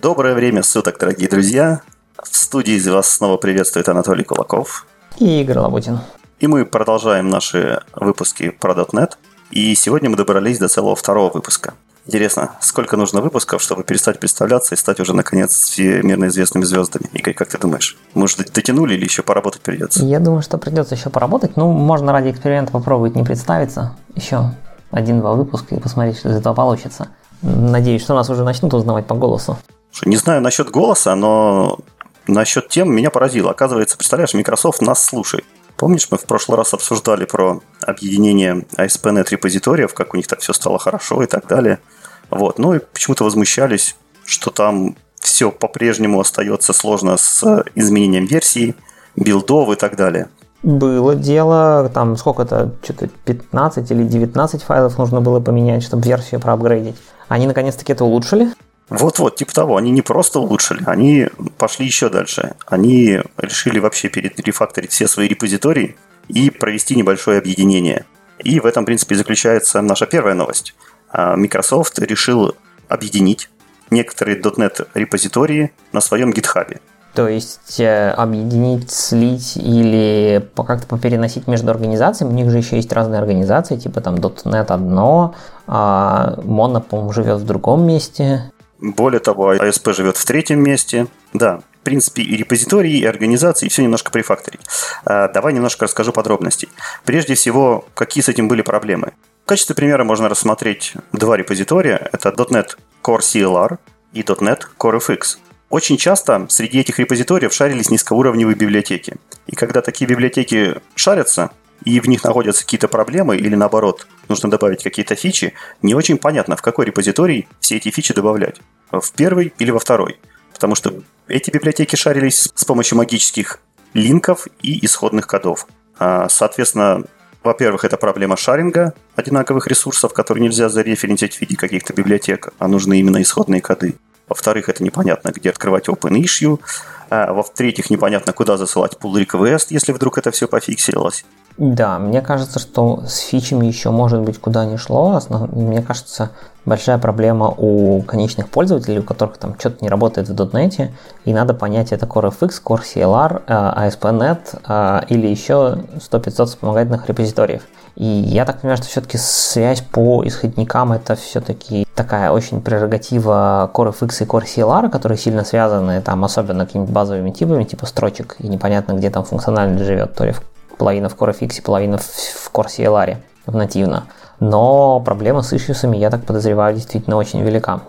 Доброе время суток, дорогие друзья. В студии вас снова приветствует Анатолий Кулаков. И Игорь Лабутин. И мы продолжаем наши выпуски про .NET. И сегодня мы добрались до целого второго выпуска. Интересно, сколько нужно выпусков, чтобы перестать представляться и стать уже, наконец, всемирно известными звездами? Игорь, как ты думаешь? Может, дотянули или еще поработать придется? Я думаю, что придется еще поработать. Ну, можно ради эксперимента попробовать не представиться. Еще один-два выпуска и посмотреть, что из этого получится. Надеюсь, что нас уже начнут узнавать по голосу. Не знаю насчет голоса, но насчет тем меня поразило. Оказывается, представляешь, Microsoft нас слушает. Помнишь, мы в прошлый раз обсуждали про объединение ASP.NET репозиториев, как у них так все стало хорошо и так далее. Вот. Ну и почему-то возмущались, что там все по-прежнему остается сложно с изменением версий, билдов и так далее. Было дело, там сколько-то, что-то 15 или 19 файлов нужно было поменять, чтобы версию проапгрейдить. Они наконец-таки это улучшили? Вот-вот, типа того. Они не просто улучшили, они пошли еще дальше. Они решили вообще перерефакторить все свои репозитории и провести небольшое объединение. И в этом, в принципе, заключается наша первая новость. А, Microsoft решил объединить некоторые .NET репозитории на своем GitHub. То есть э, объединить, слить или как-то попереносить между организациями. У них же еще есть разные организации, типа там .NET одно, а Mono, по-моему, живет в другом месте. Более того, ASP живет в третьем месте. Да, в принципе, и репозитории, и организации, все немножко прифакторить. А, давай немножко расскажу подробностей. Прежде всего, какие с этим были проблемы. В качестве примера можно рассмотреть два репозитория. Это .NET Core CLR и .NET Core FX. Очень часто среди этих репозиториев шарились низкоуровневые библиотеки. И когда такие библиотеки шарятся, и в них находятся какие-то проблемы, или наоборот, нужно добавить какие-то фичи, не очень понятно, в какой репозиторий все эти фичи добавлять. В первый или во второй. Потому что эти библиотеки шарились с помощью магических линков и исходных кодов. А, соответственно, во-первых, это проблема шаринга одинаковых ресурсов, которые нельзя зареференсить в виде каких-то библиотек, а нужны именно исходные коды. Во-вторых, это непонятно, где открывать open issue. А, во-третьих, непонятно, куда засылать pull request, если вдруг это все пофиксилось. Да, мне кажется, что с фичами еще может быть куда ни шло. Основ... Мне кажется, большая проблема у конечных пользователей, у которых там что-то не работает в .NET, и надо понять, это CoreFX, Core CLR, ASP.NET э, или еще 100-500 вспомогательных репозиториев. И я так понимаю, что все-таки связь по исходникам это все-таки такая очень прерогатива CoreFX и Core CLR, которые сильно связаны, там особенно какими-то базовыми типами, типа строчек, и непонятно, где там функциональность живет, то ли половина в CoreFX, половина в Core CLR в нативно. Но проблема с ишьюсами, я так подозреваю, действительно очень велика.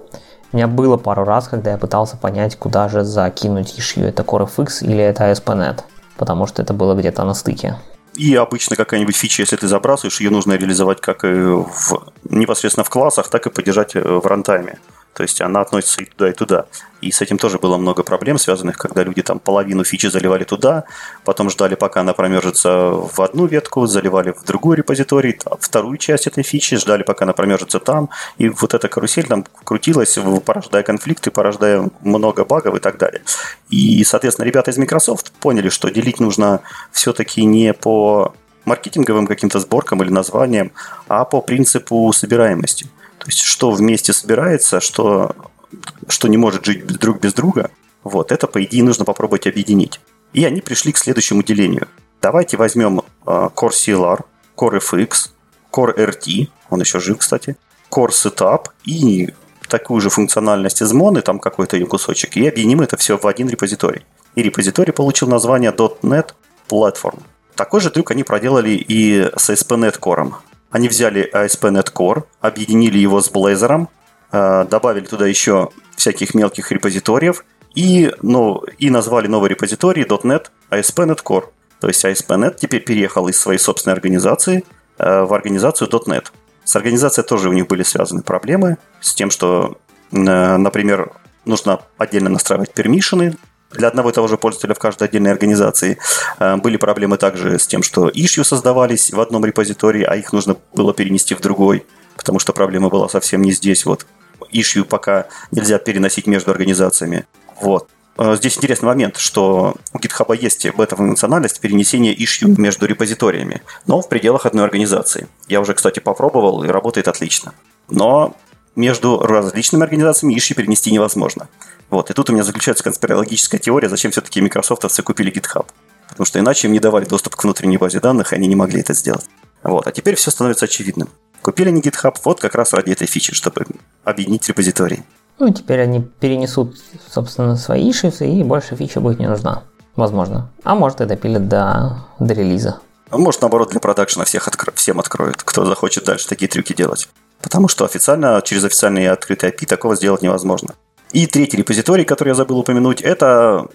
У меня было пару раз, когда я пытался понять, куда же закинуть ишью, это CoreFX или это ASP.NET, потому что это было где-то на стыке. И обычно какая-нибудь фича, если ты забрасываешь, ее нужно реализовать как и в, непосредственно в классах, так и поддержать э, в рантайме. То есть она относится и туда, и туда. И с этим тоже было много проблем, связанных, когда люди там половину фичи заливали туда, потом ждали, пока она промержится в одну ветку, заливали в другой репозиторий, вторую часть этой фичи, ждали, пока она промержится там. И вот эта карусель там крутилась, порождая конфликты, порождая много багов и так далее. И, соответственно, ребята из Microsoft поняли, что делить нужно все-таки не по маркетинговым каким-то сборкам или названиям, а по принципу собираемости. То есть, что вместе собирается, что, что не может жить друг без друга, вот, это, по идее, нужно попробовать объединить. И они пришли к следующему делению. Давайте возьмем uh, Core CLR, Core FX, Core RT, он еще жив, кстати, Core Setup и такую же функциональность из Моны, там какой-то ее кусочек, и объединим это все в один репозиторий. И репозиторий получил название .NET Platform. Такой же трюк они проделали и с ASP.NET Core. Они взяли ASP.NET Core, объединили его с Blazor, э, добавили туда еще всяких мелких репозиториев и, ну, и назвали новый репозиторий .NET ASP.NET Core. То есть ASP.NET теперь переехал из своей собственной организации э, в организацию .NET. С организацией тоже у них были связаны проблемы с тем, что, э, например, нужно отдельно настраивать пермишины для одного и того же пользователя в каждой отдельной организации. Э, были проблемы также с тем, что issue создавались в одном репозитории, а их нужно было перенести в другой, потому что проблема была совсем не здесь. Вот issue пока нельзя переносить между организациями. Вот. Э, здесь интересный момент, что у GitHub есть бета-функциональность перенесения issue между репозиториями, но в пределах одной организации. Я уже, кстати, попробовал, и работает отлично. Но между различными организациями иши перенести невозможно. Вот, и тут у меня заключается конспирологическая теория, зачем все-таки микрософтовцы купили GitHub. Потому что иначе им не давали доступ к внутренней базе данных, и они не могли это сделать. Вот, а теперь все становится очевидным. Купили они GitHub вот как раз ради этой фичи, чтобы объединить репозитории. Ну, теперь они перенесут, собственно, свои шифты, и больше фича будет не нужна. Возможно. А может и допилят до, до релиза. А может, наоборот, для продакшена всех откро... всем откроют, кто захочет дальше такие трюки делать. Потому что официально, через официальный открытый API такого сделать невозможно. И третий репозиторий, который я забыл упомянуть, это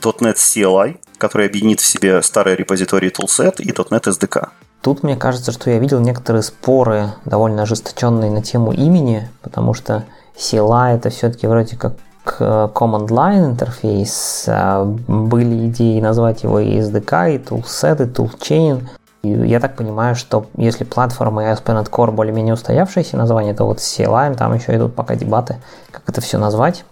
.NET CLI, который объединит в себе старые репозитории Toolset и .NET SDK. Тут мне кажется, что я видел некоторые споры, довольно ожесточенные на тему имени, потому что CLI это все-таки вроде как command line интерфейс. А были идеи назвать его и SDK, и toolset, и toolchain. Я так понимаю, что если платформа и ASP.NET Core более-менее устоявшиеся названия, то вот с CLI там еще идут пока дебаты, как это все назвать.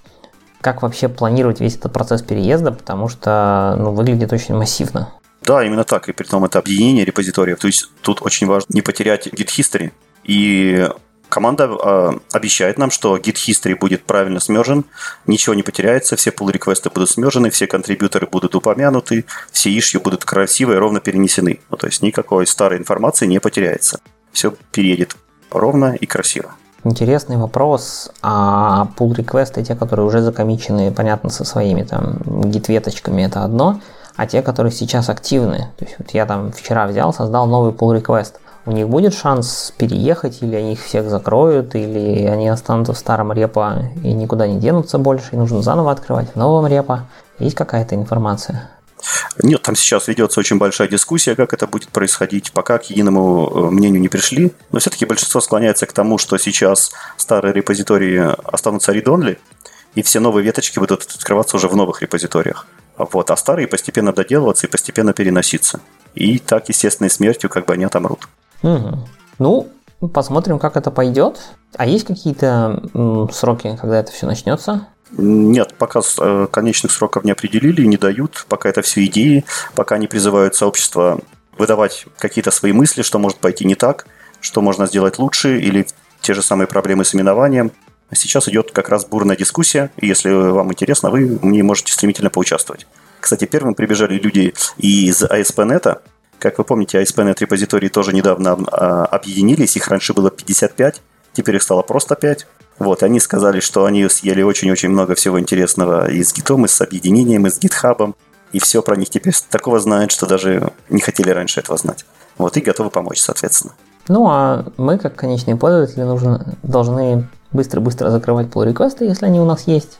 Как вообще планировать весь этот процесс переезда, потому что ну, выглядит очень массивно. Да, именно так. И при том это объединение репозиториев. То есть тут очень важно не потерять Git History. И команда э, обещает нам, что Git History будет правильно смержен, ничего не потеряется, все pull реквесты будут смержены, все контрибьюторы будут упомянуты, все ишью будут красиво и ровно перенесены. Ну, то есть никакой старой информации не потеряется. Все переедет ровно и красиво. Интересный вопрос. А pull реквесты, те, которые уже закомичены, понятно, со своими там гит-веточками, это одно – а те, которые сейчас активны. То есть вот я там вчера взял, создал новый pull request. У них будет шанс переехать, или они их всех закроют, или они останутся в старом репо и никуда не денутся больше, и нужно заново открывать в новом репо. Есть какая-то информация? Нет, там сейчас ведется очень большая дискуссия, как это будет происходить. Пока к единому э, мнению не пришли. Но все-таки большинство склоняется к тому, что сейчас старые репозитории останутся read-only, и все новые веточки будут открываться уже в новых репозиториях. Вот, а старые постепенно доделываться и постепенно переноситься. И так естественной смертью как бы они отомрут. Угу. Ну, посмотрим, как это пойдет. А есть какие-то сроки, когда это все начнется? Нет, пока э, конечных сроков не определили, не дают. Пока это все идеи, пока не призывают сообщество выдавать какие-то свои мысли, что может пойти не так, что можно сделать лучше, или те же самые проблемы с именованием. Сейчас идет как раз бурная дискуссия, и если вам интересно, вы мне можете стремительно поучаствовать. Кстати, первым прибежали люди из ASP.NET. Как вы помните, ASP.NET репозитории тоже недавно а, объединились, их раньше было 55, теперь их стало просто 5. Вот, они сказали, что они съели очень-очень много всего интересного и с гитом, и с объединением, и с гитхабом. И все про них теперь такого знают, что даже не хотели раньше этого знать. Вот, и готовы помочь, соответственно. Ну, а мы, как конечные пользователи, нужно, должны быстро-быстро закрывать pull реквесты если они у нас есть,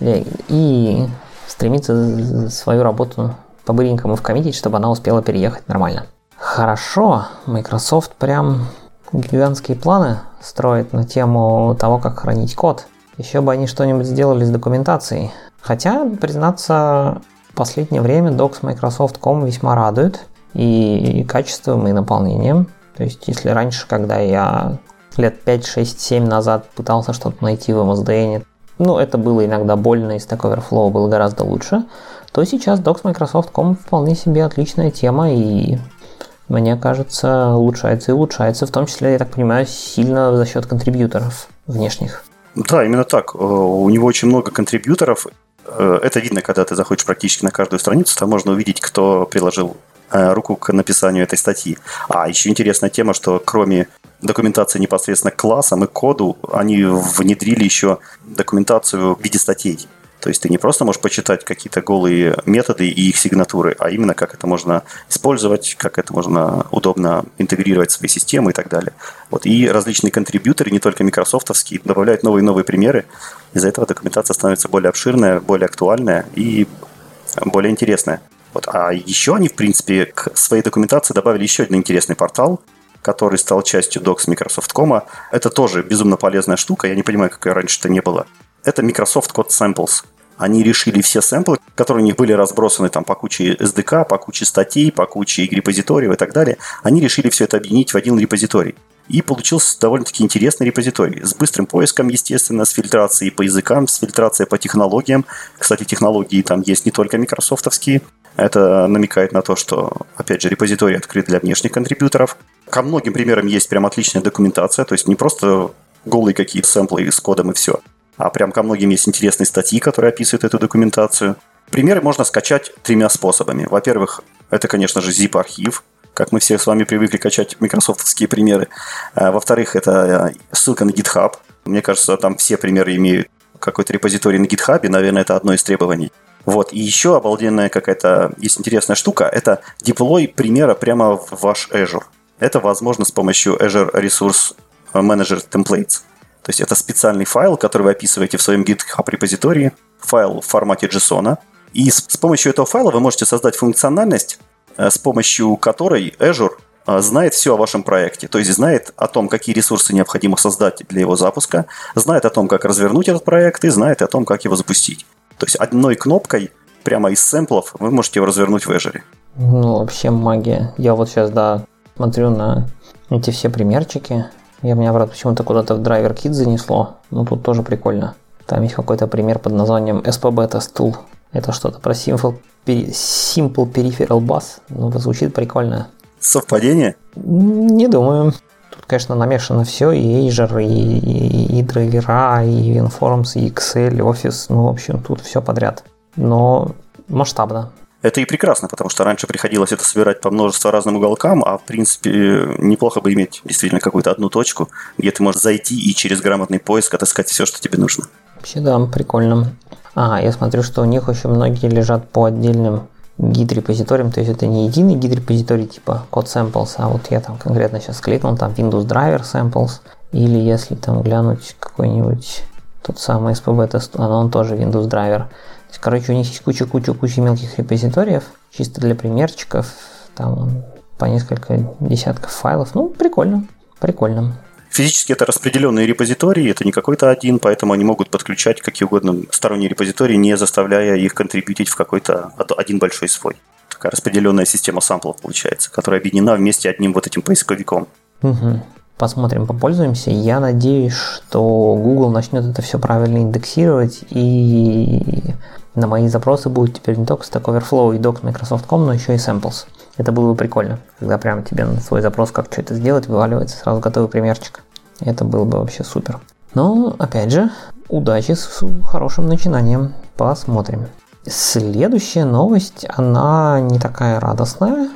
и стремиться свою работу по-быренькому вкоммитить, чтобы она успела переехать нормально. Хорошо, Microsoft прям гигантские планы строит на тему того, как хранить код. Еще бы они что-нибудь сделали с документацией. Хотя, признаться, в последнее время Docs Microsoft.com весьма радует и качеством, и наполнением. То есть, если раньше, когда я лет 5, 6, 7 назад пытался что-то найти в MSDN, ну, это было иногда больно, и Stack Overflow был гораздо лучше, то сейчас Docs Microsoft.com вполне себе отличная тема, и мне кажется, улучшается и улучшается, в том числе, я так понимаю, сильно за счет контрибьюторов внешних. Да, именно так. Э, у него очень много контрибьюторов. Э, это видно, когда ты заходишь практически на каждую страницу, там можно увидеть, кто приложил э, руку к написанию этой статьи. А еще интересная тема, что кроме документации непосредственно к классам и коду, они внедрили еще документацию в виде статей. То есть ты не просто можешь почитать какие-то голые методы и их сигнатуры, а именно как это можно использовать, как это можно удобно интегрировать в свои системы и так далее. Вот. И различные контрибьюторы, не только микрософтовские, добавляют новые и новые примеры. Из-за этого документация становится более обширная, более актуальная и более интересная. Вот. А еще они, в принципе, к своей документации добавили еще один интересный портал, который стал частью Docs Microsoft.com. Это тоже безумно полезная штука. Я не понимаю, как ее раньше-то не было. Это Microsoft Code Samples. Они решили все сэмплы, которые у них были разбросаны там по куче SDK, по куче статей, по куче репозиториев и так далее, они решили все это объединить в один репозиторий. И получился довольно-таки интересный репозиторий. С быстрым поиском, естественно, с фильтрацией по языкам, с фильтрацией по технологиям. Кстати, технологии там есть не только микрософтовские. Это намекает на то, что, опять же, репозиторий открыт для внешних контрибьюторов. Ко многим примерам есть прям отличная документация, то есть не просто голые какие-то сэмплы с кодом и все. А прям ко многим есть интересные статьи, которые описывают эту документацию. Примеры можно скачать тремя способами. Во-первых, это, конечно же, zip-архив, как мы все с вами привыкли качать микрософтовские примеры. А, во-вторых, это э, ссылка на GitHub. Мне кажется, там все примеры имеют какой-то репозиторий на GitHub, наверное, это одно из требований. Вот, и еще обалденная какая-то, есть интересная штука, это деплой примера прямо в ваш Azure. Это возможно с помощью Azure Resource Manager Templates. То есть это специальный файл, который вы описываете в своем GitHub репозитории, файл в формате JSON, и с, помощью этого файла вы можете создать функциональность, э, с помощью которой Azure э, знает все о вашем проекте. То есть знает о том, какие ресурсы необходимо создать для его запуска, знает о том, как развернуть этот проект и знает о том, как его запустить. То есть одной кнопкой прямо из сэмплов вы можете его развернуть в Azure. Ну, вообще магия. Я вот сейчас, да, смотрю на эти все примерчики. Я меня, правда, почему-то куда-то в драйвер Kit занесло. Ну, тут тоже прикольно. Там есть какой-то пример под названием SPB Test Tool. Это что-то про Simple, Simple Peripheral Bus. Ну, звучит прикольно. Совпадение? Не думаю. Тут, конечно, намешано все, и Azure, и, и, и драйвера, и WinForms, и Excel, и Office, ну, в общем, тут все подряд. Но масштабно. Это и прекрасно, потому что раньше приходилось это собирать по множеству разным уголкам, а в принципе неплохо бы иметь действительно какую-то одну точку, где ты можешь зайти и через грамотный поиск отыскать все, что тебе нужно. Вообще да, прикольно. А, я смотрю, что у них очень многие лежат по отдельным гид-репозиториям, то есть это не единый гид-репозиторий типа код samples, а вот я там конкретно сейчас кликнул, там Windows Driver Samples, или если там глянуть какой-нибудь тот самый SPB тест, а он тоже Windows Driver. Короче, у них есть куча-куча-куча мелких репозиториев, чисто для примерчиков, там по несколько десятков файлов. Ну, прикольно, прикольно. Физически это распределенные репозитории, это не какой-то один, поэтому они могут подключать какие угодно сторонние репозитории, не заставляя их контрибьютить в какой-то один большой свой. Такая распределенная система самплов получается, которая объединена вместе одним вот этим поисковиком. Угу. Посмотрим, попользуемся. Я надеюсь, что Google начнет это все правильно индексировать и на мои запросы будет теперь не только Stack Overflow и Docs Microsoft.com, но еще и Samples. Это было бы прикольно, когда прямо тебе на свой запрос, как что это сделать, вываливается сразу готовый примерчик. Это было бы вообще супер. Но, опять же, удачи с хорошим начинанием. Посмотрим. Следующая новость, она не такая радостная.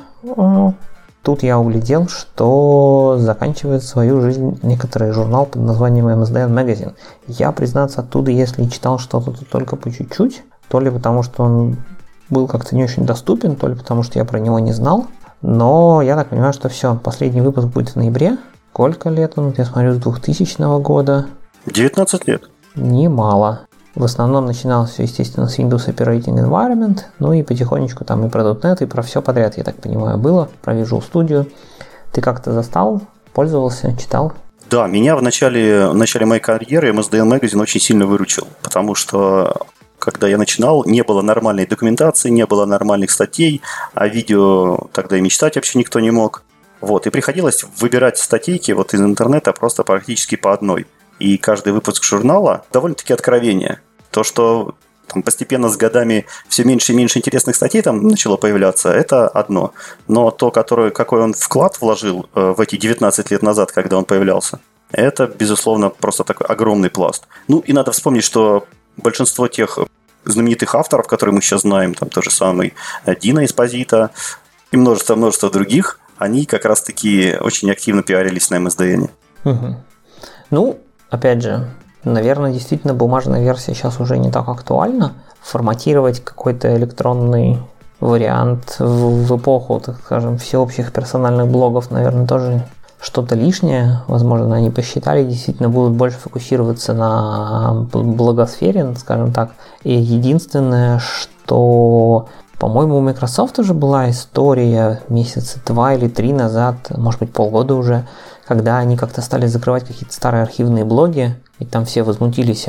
Тут я углядел, что заканчивает свою жизнь некоторый журнал под названием MSDN Magazine. Я, признаться, оттуда, если читал что-то, то только по чуть-чуть. То ли потому, что он был как-то не очень доступен, то ли потому, что я про него не знал. Но я так понимаю, что все, последний выпуск будет в ноябре. Сколько лет он? Я смотрю, с 2000 года. 19 лет. Немало. В основном начиналось все, естественно, с Windows Operating Environment, ну и потихонечку там и про .NET, и про все подряд, я так понимаю, было, про Visual Studio. Ты как-то застал, пользовался, читал? Да, меня в начале, в начале моей карьеры MSDN Magazine очень сильно выручил, потому что когда я начинал, не было нормальной документации, не было нормальных статей, а видео тогда и мечтать вообще никто не мог. Вот, и приходилось выбирать статейки вот из интернета просто практически по одной. И каждый выпуск журнала довольно-таки откровение. То, что там, постепенно с годами все меньше и меньше интересных статей там начало появляться, это одно. Но то, которое, какой он вклад вложил э, в эти 19 лет назад, когда он появлялся, это, безусловно, просто такой огромный пласт. Ну, и надо вспомнить, что большинство тех знаменитых авторов, которые мы сейчас знаем, там тот же самый э, Дина Эспозита и множество-множество других, они как раз-таки очень активно пиарились на MSDN. Угу. Ну, опять же, наверное, действительно бумажная версия сейчас уже не так актуальна. Форматировать какой-то электронный вариант в, в эпоху, так скажем, всеобщих персональных блогов, наверное, тоже что-то лишнее. Возможно, они посчитали, действительно будут больше фокусироваться на благосфере, скажем так. И единственное, что по-моему, у Microsoft уже была история месяца два или три назад, может быть полгода уже, когда они как-то стали закрывать какие-то старые архивные блоги, и там все возмутились,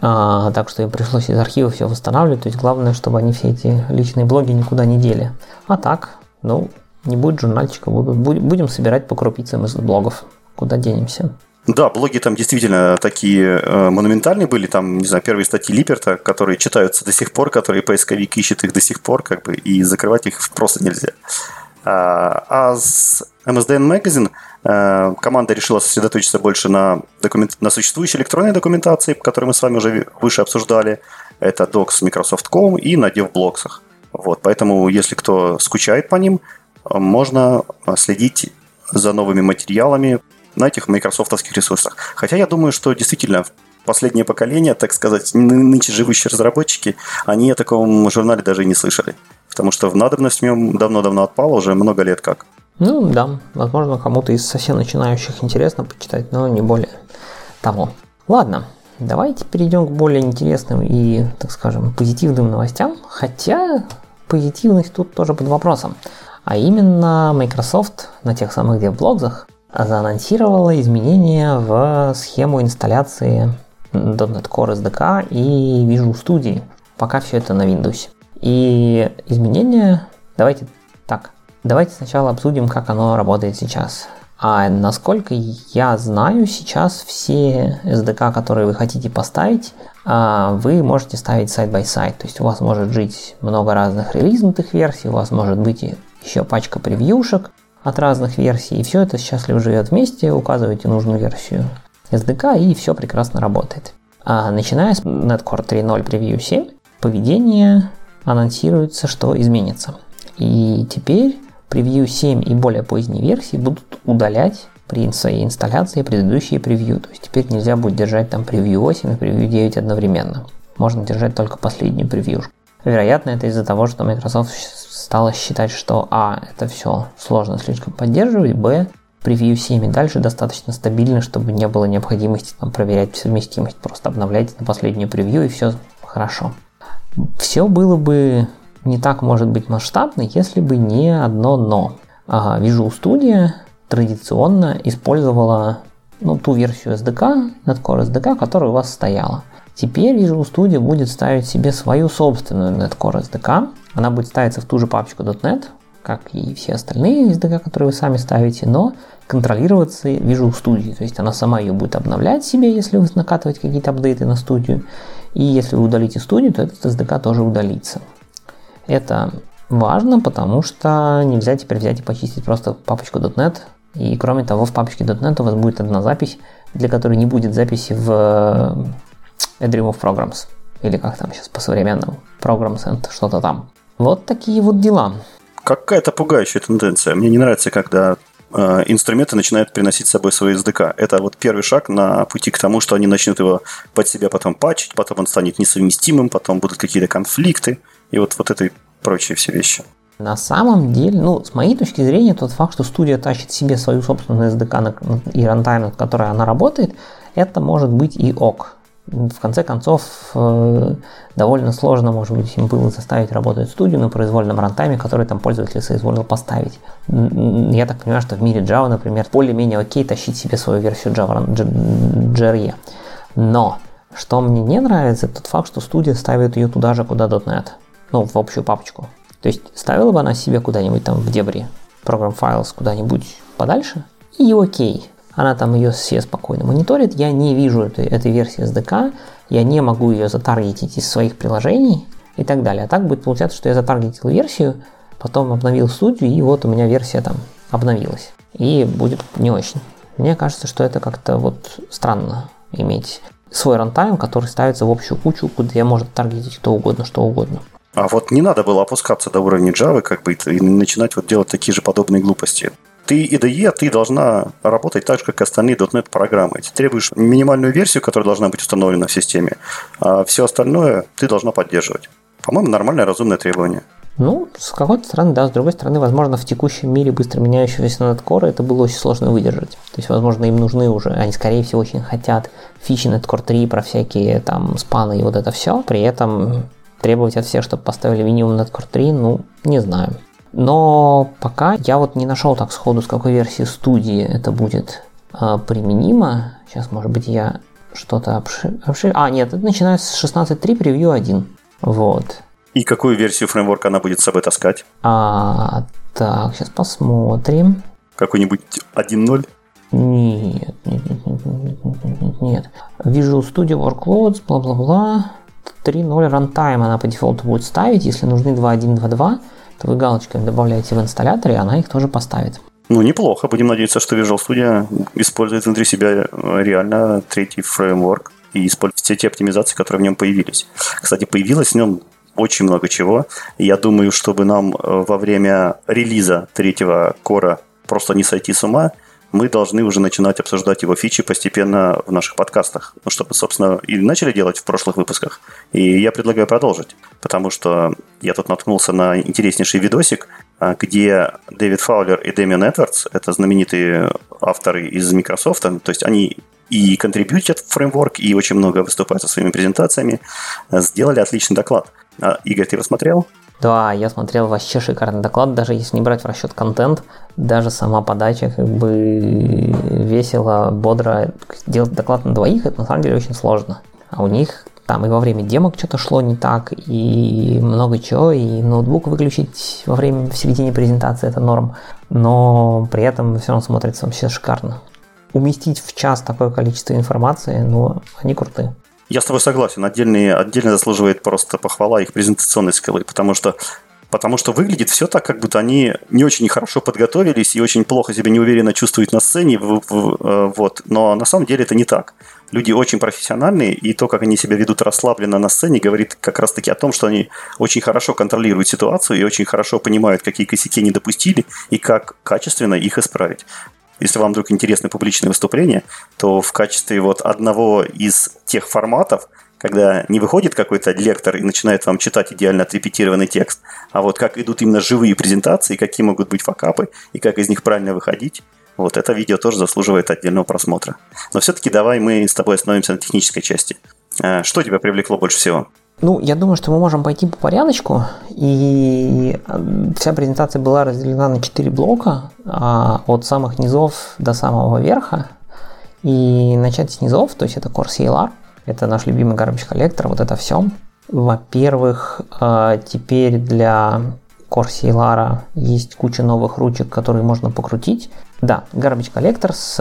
а, так что им пришлось из архива все восстанавливать. То есть главное, чтобы они все эти личные блоги никуда не дели. А так, ну, не будет журнальчика, будут, будем собирать по крупицам из блогов. Куда денемся? Да, блоги там действительно такие э, монументальные были. Там, не знаю, первые статьи Липерта, которые читаются до сих пор, которые поисковик ищет их до сих пор, как бы, и закрывать их просто нельзя. А, а с MSDN Magazine Э, команда решила сосредоточиться больше на, документ... на существующей электронной документации, которую мы с вами уже выше обсуждали. Это Docs Microsoft.com и на DevBlocks. Вот, поэтому, если кто скучает по ним, можно следить за новыми материалами на этих майкрософтовских ресурсах. Хотя я думаю, что действительно последнее поколение, так сказать, нынче живущие разработчики, они о таком журнале даже и не слышали. Потому что в надобность в нем давно-давно отпала, уже много лет как. Ну да, возможно, кому-то из совсем начинающих интересно почитать, но не более того. Ладно, давайте перейдем к более интересным и, так скажем, позитивным новостям. Хотя позитивность тут тоже под вопросом. А именно Microsoft на тех самых девблогзах заанонсировала изменения в схему инсталляции .NET Core SDK и Visual Studio. Пока все это на Windows. И изменения, давайте так, давайте сначала обсудим, как оно работает сейчас. А насколько я знаю, сейчас все SDK, которые вы хотите поставить, а, вы можете ставить сайт-by-сайт. То есть у вас может жить много разных релизнутых версий, у вас может быть еще пачка превьюшек от разных версий. И все это счастливо живет вместе, указываете нужную версию SDK, и все прекрасно работает. А начиная с Netcore 3.0 Preview 7, поведение анонсируется, что изменится. И теперь Preview 7 и более поздние версии будут удалять при инсталляции предыдущие превью. То есть теперь нельзя будет держать там превью 8 и превью 9 одновременно. Можно держать только последнюю превью. Вероятно, это из-за того, что Microsoft стала считать, что а, это все сложно слишком поддерживать, б, превью 7 и дальше достаточно стабильно, чтобы не было необходимости там, проверять совместимость. Просто обновляйте на последнюю превью и все хорошо. Все было бы не так, может быть, масштабно, если бы не одно но. Ага, Visual Studio традиционно использовала ну, ту версию SDK, Netcore SDK, которая у вас стояла. Теперь Visual Studio будет ставить себе свою собственную Netcore SDK. Она будет ставиться в ту же папочку .NET, как и все остальные SDK, которые вы сами ставите, но контролироваться Visual Studio. То есть она сама ее будет обновлять себе, если вы накатываете какие-то апдейты на студию. И если вы удалите студию, то этот SDK тоже удалится. Это важно, потому что нельзя теперь взять и почистить просто папочку .NET. И кроме того, в папочке .NET у вас будет одна запись, для которой не будет записи в Dream of Programs. Или как там сейчас по-современному. Programs and что-то там. Вот такие вот дела. Какая-то пугающая тенденция. Мне не нравится, когда э, инструменты начинают приносить с собой свой SDK. Это вот первый шаг на пути к тому, что они начнут его под себя потом патчить, потом он станет несовместимым, потом будут какие-то конфликты, и вот, вот это и прочие все вещи. На самом деле, ну, с моей точки зрения, тот факт, что студия тащит себе свою собственную SDK и рантайм, над которой она работает, это может быть и ок в конце концов, э, довольно сложно, может быть, им было заставить работать студию на произвольном рантайме, который там пользователь соизволил поставить. Я так понимаю, что в мире Java, например, более-менее окей тащить себе свою версию Java, JRE. Но, что мне не нравится, тот факт, что студия ставит ее туда же, куда .NET. Ну, в общую папочку. То есть, ставила бы она себе куда-нибудь там в дебри Program Files куда-нибудь подальше, и окей она там ее все спокойно мониторит, я не вижу этой, этой версии SDK, я не могу ее затаргетить из своих приложений и так далее. А так будет получаться, что я затаргетил версию, потом обновил студию, и вот у меня версия там обновилась. И будет не очень. Мне кажется, что это как-то вот странно иметь свой рантайм, который ставится в общую кучу, куда может таргетить кто угодно, что угодно. А вот не надо было опускаться до уровня Java, как бы, и начинать вот делать такие же подобные глупости ты IDE, ты должна работать так же, как и остальные .NET программы. Ты требуешь минимальную версию, которая должна быть установлена в системе, а все остальное ты должна поддерживать. По-моему, нормальное, разумное требование. Ну, с какой-то стороны, да, с другой стороны, возможно, в текущем мире быстро меняющегося Netcore это было очень сложно выдержать. То есть, возможно, им нужны уже, они, скорее всего, очень хотят фичи Netcore 3 про всякие там спаны и вот это все. При этом требовать от всех, чтобы поставили минимум Netcore 3, ну, не знаю. Но пока я вот не нашел так сходу, с какой версии студии это будет э, применимо. Сейчас, может быть, я что-то обшир... обшир... А, нет, это начинается с 16.3 превью 1. Вот. И какую версию фреймворка она будет с собой таскать? А, так, сейчас посмотрим. Какой-нибудь 1.0? Нет, нет, нет, нет, нет, нет, нет, нет. Visual Studio Workloads, бла-бла-бла. 3.0 runtime она по дефолту будет ставить. Если нужны 2.1, 2.2, то вы галочками добавляете в инсталляторе, и она их тоже поставит. Ну, неплохо. Будем надеяться, что Visual Studio использует внутри себя э, реально третий фреймворк и использует все те оптимизации, которые в нем появились. Кстати, появилось в нем очень много чего. Я думаю, чтобы нам э, во время релиза третьего кора просто не сойти с ума, мы должны уже начинать обсуждать его фичи постепенно в наших подкастах. Ну, чтобы, собственно, и начали делать в прошлых выпусках. И я предлагаю продолжить, потому что я тут наткнулся на интереснейший видосик, а, где Дэвид Фаулер и Дэмиан Эдвардс, это знаменитые авторы из Microsoft, то есть они и контрибьютят в фреймворк, и очень много выступают со своими презентациями, сделали отличный доклад. А, Игорь, ты его смотрел? Да, я смотрел вообще шикарный доклад, даже если не брать в расчет контент, даже сама подача как бы весело, бодро. Делать доклад на двоих, это на самом деле очень сложно. А у них там и во время демок что-то шло не так, и много чего, и ноутбук выключить во время, в середине презентации это норм, но при этом все равно смотрится вообще шикарно. Уместить в час такое количество информации, ну, они крутые. Я с тобой согласен. Отдельные, отдельно заслуживает просто похвала их презентационной скиллы, потому что потому что выглядит все так, как будто они не очень хорошо подготовились и очень плохо себя неуверенно чувствуют на сцене, э, вот. но на самом деле это не так. Люди очень профессиональные, и то, как они себя ведут расслабленно на сцене, говорит как раз-таки о том, что они очень хорошо контролируют ситуацию и очень хорошо понимают, какие косяки не допустили и как качественно их исправить. Если вам вдруг интересны публичные выступления, то в качестве вот одного из тех форматов, когда не выходит какой-то лектор и начинает вам читать идеально отрепетированный текст, а вот как идут именно живые презентации, какие могут быть факапы и как из них правильно выходить, вот это видео тоже заслуживает отдельного просмотра. Но все-таки давай мы с тобой остановимся на технической части. А, что тебя привлекло больше всего? Ну, я думаю, что мы можем пойти по порядочку. И вся презентация была разделена на 4 блока, а, от самых низов до самого верха. И начать с низов, то есть это Core CLR, это наш любимый garbage коллектор, вот это все. Во-первых, а, теперь для Core CLR есть куча новых ручек, которые можно покрутить. Да, Garbage Collector, с,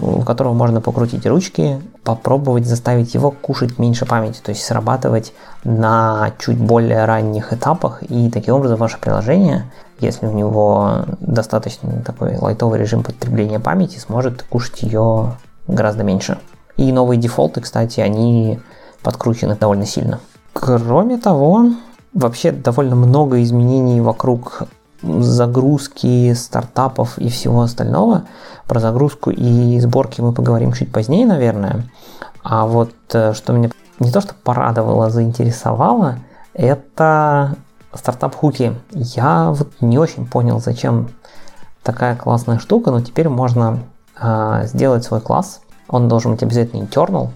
у которого можно покрутить ручки, попробовать заставить его кушать меньше памяти, то есть срабатывать на чуть более ранних этапах, и таким образом ваше приложение, если у него достаточно такой лайтовый режим потребления памяти, сможет кушать ее гораздо меньше. И новые дефолты, кстати, они подкручены довольно сильно. Кроме того, вообще довольно много изменений вокруг загрузки стартапов и всего остального. Про загрузку и сборки мы поговорим чуть позднее, наверное. А вот э, что меня не то что порадовало, заинтересовало, это стартап-хуки. Я вот не очень понял, зачем такая классная штука, но теперь можно э, сделать свой класс. Он должен быть обязательно internal,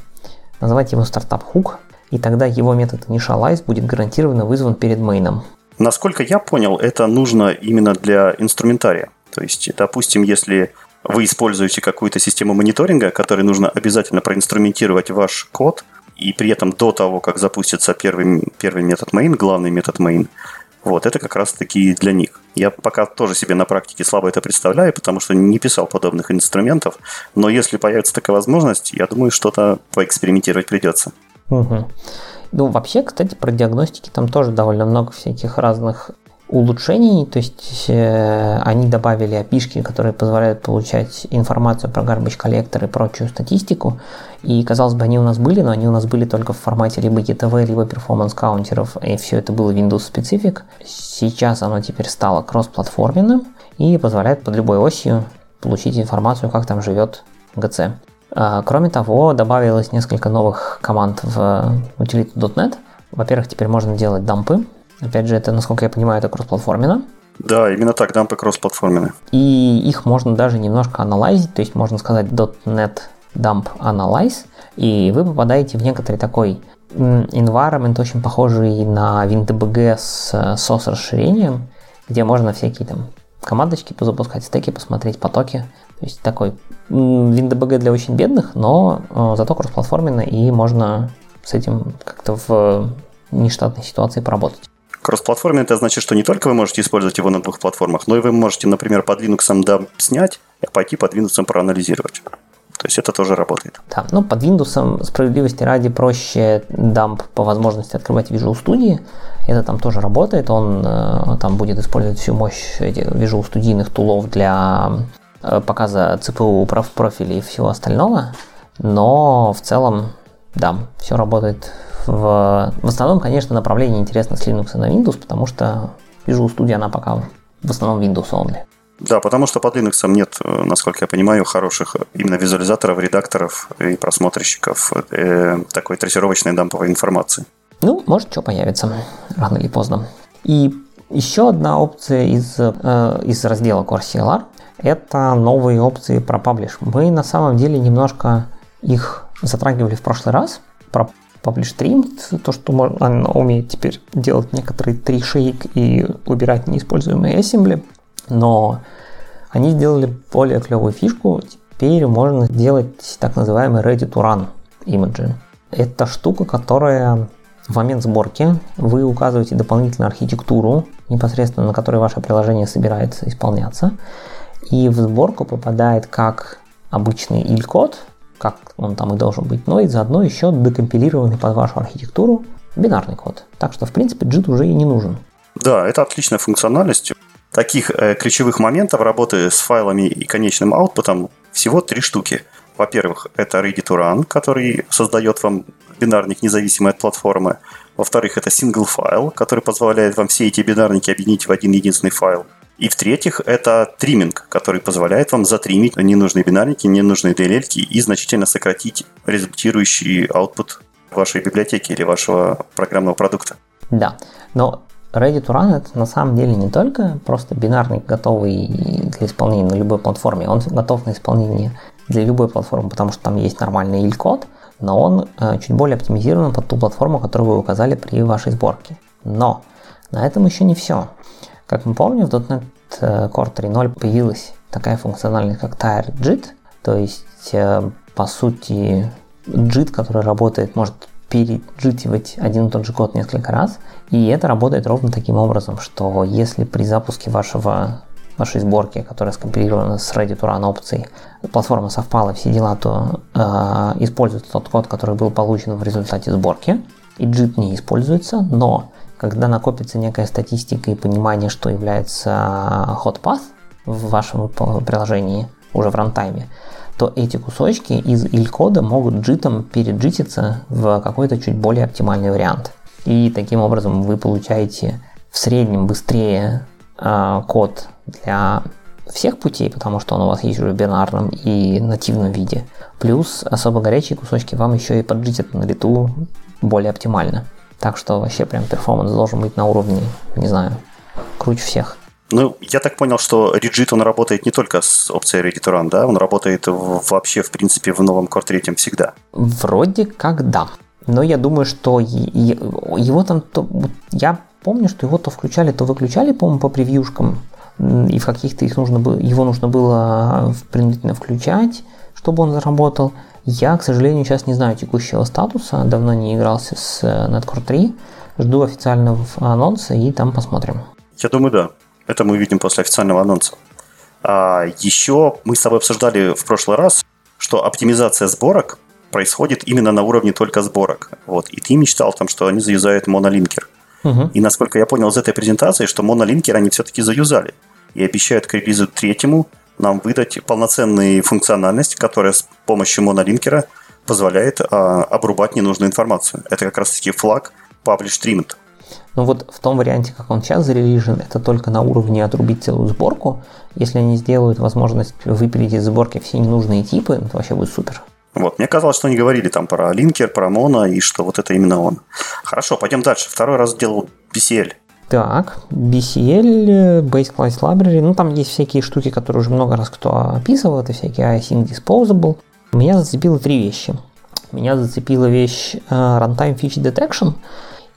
называть его стартап-хук, и тогда его метод initialize будет гарантированно вызван перед мейном. Насколько я понял, это нужно именно для инструментария. То есть, допустим, если вы используете какую-то систему мониторинга, которой нужно обязательно проинструментировать ваш код, и при этом до того, как запустится первый, первый метод main, главный метод main, вот, это как раз таки для них. Я пока тоже себе на практике слабо это представляю, потому что не писал подобных инструментов, но если появится такая возможность, я думаю, что-то поэкспериментировать придется. Угу. Ну, вообще, кстати, про диагностики там тоже довольно много всяких разных улучшений, то есть э, они добавили опишки, которые позволяют получать информацию про garbage коллектор и прочую статистику, и, казалось бы, они у нас были, но они у нас были только в формате либо ETV, либо performance каунтеров, и все это было Windows specific. Сейчас оно теперь стало кроссплатформенным и позволяет под любой осью получить информацию, как там живет GC. А, кроме того, добавилось несколько новых команд в utility.net. Во-первых, теперь можно делать дампы. Опять же, это, насколько я понимаю, это кроссплатформенно. Да, именно так, дампы кроссплатформенные. И их можно даже немножко анализить, то есть можно сказать .NET dump analyze, и вы попадаете в некоторый такой environment, очень похожий на WinDBG с SOS расширением, где можно всякие там командочки позапускать, стеки посмотреть, потоки. То есть такой WinDBG для очень бедных, но э, зато кроссплатформенно, и можно с этим как-то в нештатной ситуации поработать. Кроссплатформенный это значит, что не только вы можете использовать его на двух платформах, но и вы можете, например, под Linux дамп снять, а пойти под Windows проанализировать. То есть это тоже работает. Да, ну под Windows справедливости ради проще дамп по возможности открывать Visual Studio. Это там тоже работает. Он э, там будет использовать всю мощь этих Visual Studio тулов для э, показа CPU профилей и всего остального. Но в целом, да, все работает в... В основном, конечно, направление интересно с Linux на Windows, потому что Visual Studio, она пока в основном Windows only. Да, потому что под Linux нет, э, насколько я понимаю, хороших именно визуализаторов, редакторов и просмотрщиков э, такой трассировочной дамповой информации. Ну, может, что появится рано или поздно. И еще одна опция из, э, из раздела Core CLR – это новые опции про Publish. Мы на самом деле немножко их затрагивали в прошлый раз. Про Publish Trimmed, то, что она умеет теперь делать некоторые тришейк и убирать неиспользуемые assembly. Но они сделали более клевую фишку. Теперь можно сделать так называемый ready to run image. Это штука, которая в момент сборки вы указываете дополнительную архитектуру, непосредственно на которой ваше приложение собирается исполняться. И в сборку попадает как обычный il-код, как он там и должен быть, но и заодно еще декомпилированный под вашу архитектуру бинарный код. Так что, в принципе, JIT уже и не нужен. Да, это отличная функциональность. Таких э, ключевых моментов работы с файлами и конечным аутпутом всего три штуки. Во-первых, это Ready to Run, который создает вам бинарник независимый от платформы. Во-вторых, это single файл, который позволяет вам все эти бинарники объединить в один единственный файл. И в-третьих, это триминг, который позволяет вам затримить ненужные бинарники, ненужные DLL и значительно сократить результирующий output вашей библиотеки или вашего программного продукта. Да, но Ready to Run это на самом деле не только просто бинарник, готовый для исполнения на любой платформе, он готов на исполнение для любой платформы, потому что там есть нормальный il-код, но он э, чуть более оптимизирован под ту платформу, которую вы указали при вашей сборке. Но на этом еще не все. Как мы помним, в .NET э, Core 3.0 появилась такая функциональность, как Tire то есть, э, по сути, JIT, который работает, может переджитивать один и тот же код несколько раз. И это работает ровно таким образом, что если при запуске вашего вашей сборки, которая скомпилирована с Ready to Run опцией, платформа совпала, все дела, то э, используется тот код, который был получен в результате сборки, и JIT не используется, но когда накопится некая статистика и понимание, что является hot path в вашем приложении уже в рантайме, то эти кусочки из il-кода могут джитом переджититься в какой-то чуть более оптимальный вариант. И таким образом вы получаете в среднем быстрее э, код для всех путей, потому что он у вас есть уже в бинарном и нативном виде. Плюс особо горячие кусочки вам еще и поджитят на лету более оптимально. Так что вообще прям перформанс должен быть на уровне, не знаю, круче всех. Ну, я так понял, что Rigid, он работает не только с опцией Ready to Run, да? Он работает вообще, в принципе, в новом Core 3 всегда. Вроде как да. Но я думаю, что его там... То, я помню, что его то включали, то выключали, по-моему, по превьюшкам. И в каких-то их нужно было, его нужно было принудительно включать, чтобы он заработал. Я, к сожалению, сейчас не знаю текущего статуса, давно не игрался с Netcore 3. Жду официального анонса и там посмотрим. Я думаю, да. Это мы увидим после официального анонса. А еще мы с тобой обсуждали в прошлый раз, что оптимизация сборок происходит именно на уровне только сборок. Вот. И ты мечтал там, что они заюзают монолинкер. Угу. И насколько я понял из этой презентации, что монолинкер они все-таки заюзали. И обещают к релизу третьему нам выдать полноценную функциональность, которая с помощью монолинкера позволяет а, обрубать ненужную информацию. Это как раз-таки флаг Publish Trimmed. Ну вот в том варианте, как он сейчас зарелижен, это только на уровне отрубить целую сборку. Если они сделают возможность выпилить из сборки все ненужные типы, это вообще будет супер. Вот, мне казалось, что они говорили там про линкер, про моно, и что вот это именно он. Хорошо, пойдем дальше. Второй раз делал BCL. Так, BCL, Base Class Library, ну там есть всякие штуки, которые уже много раз кто описывал, это всякие async disposable. Меня зацепило три вещи. Меня зацепила вещь uh, Runtime Feature Detection,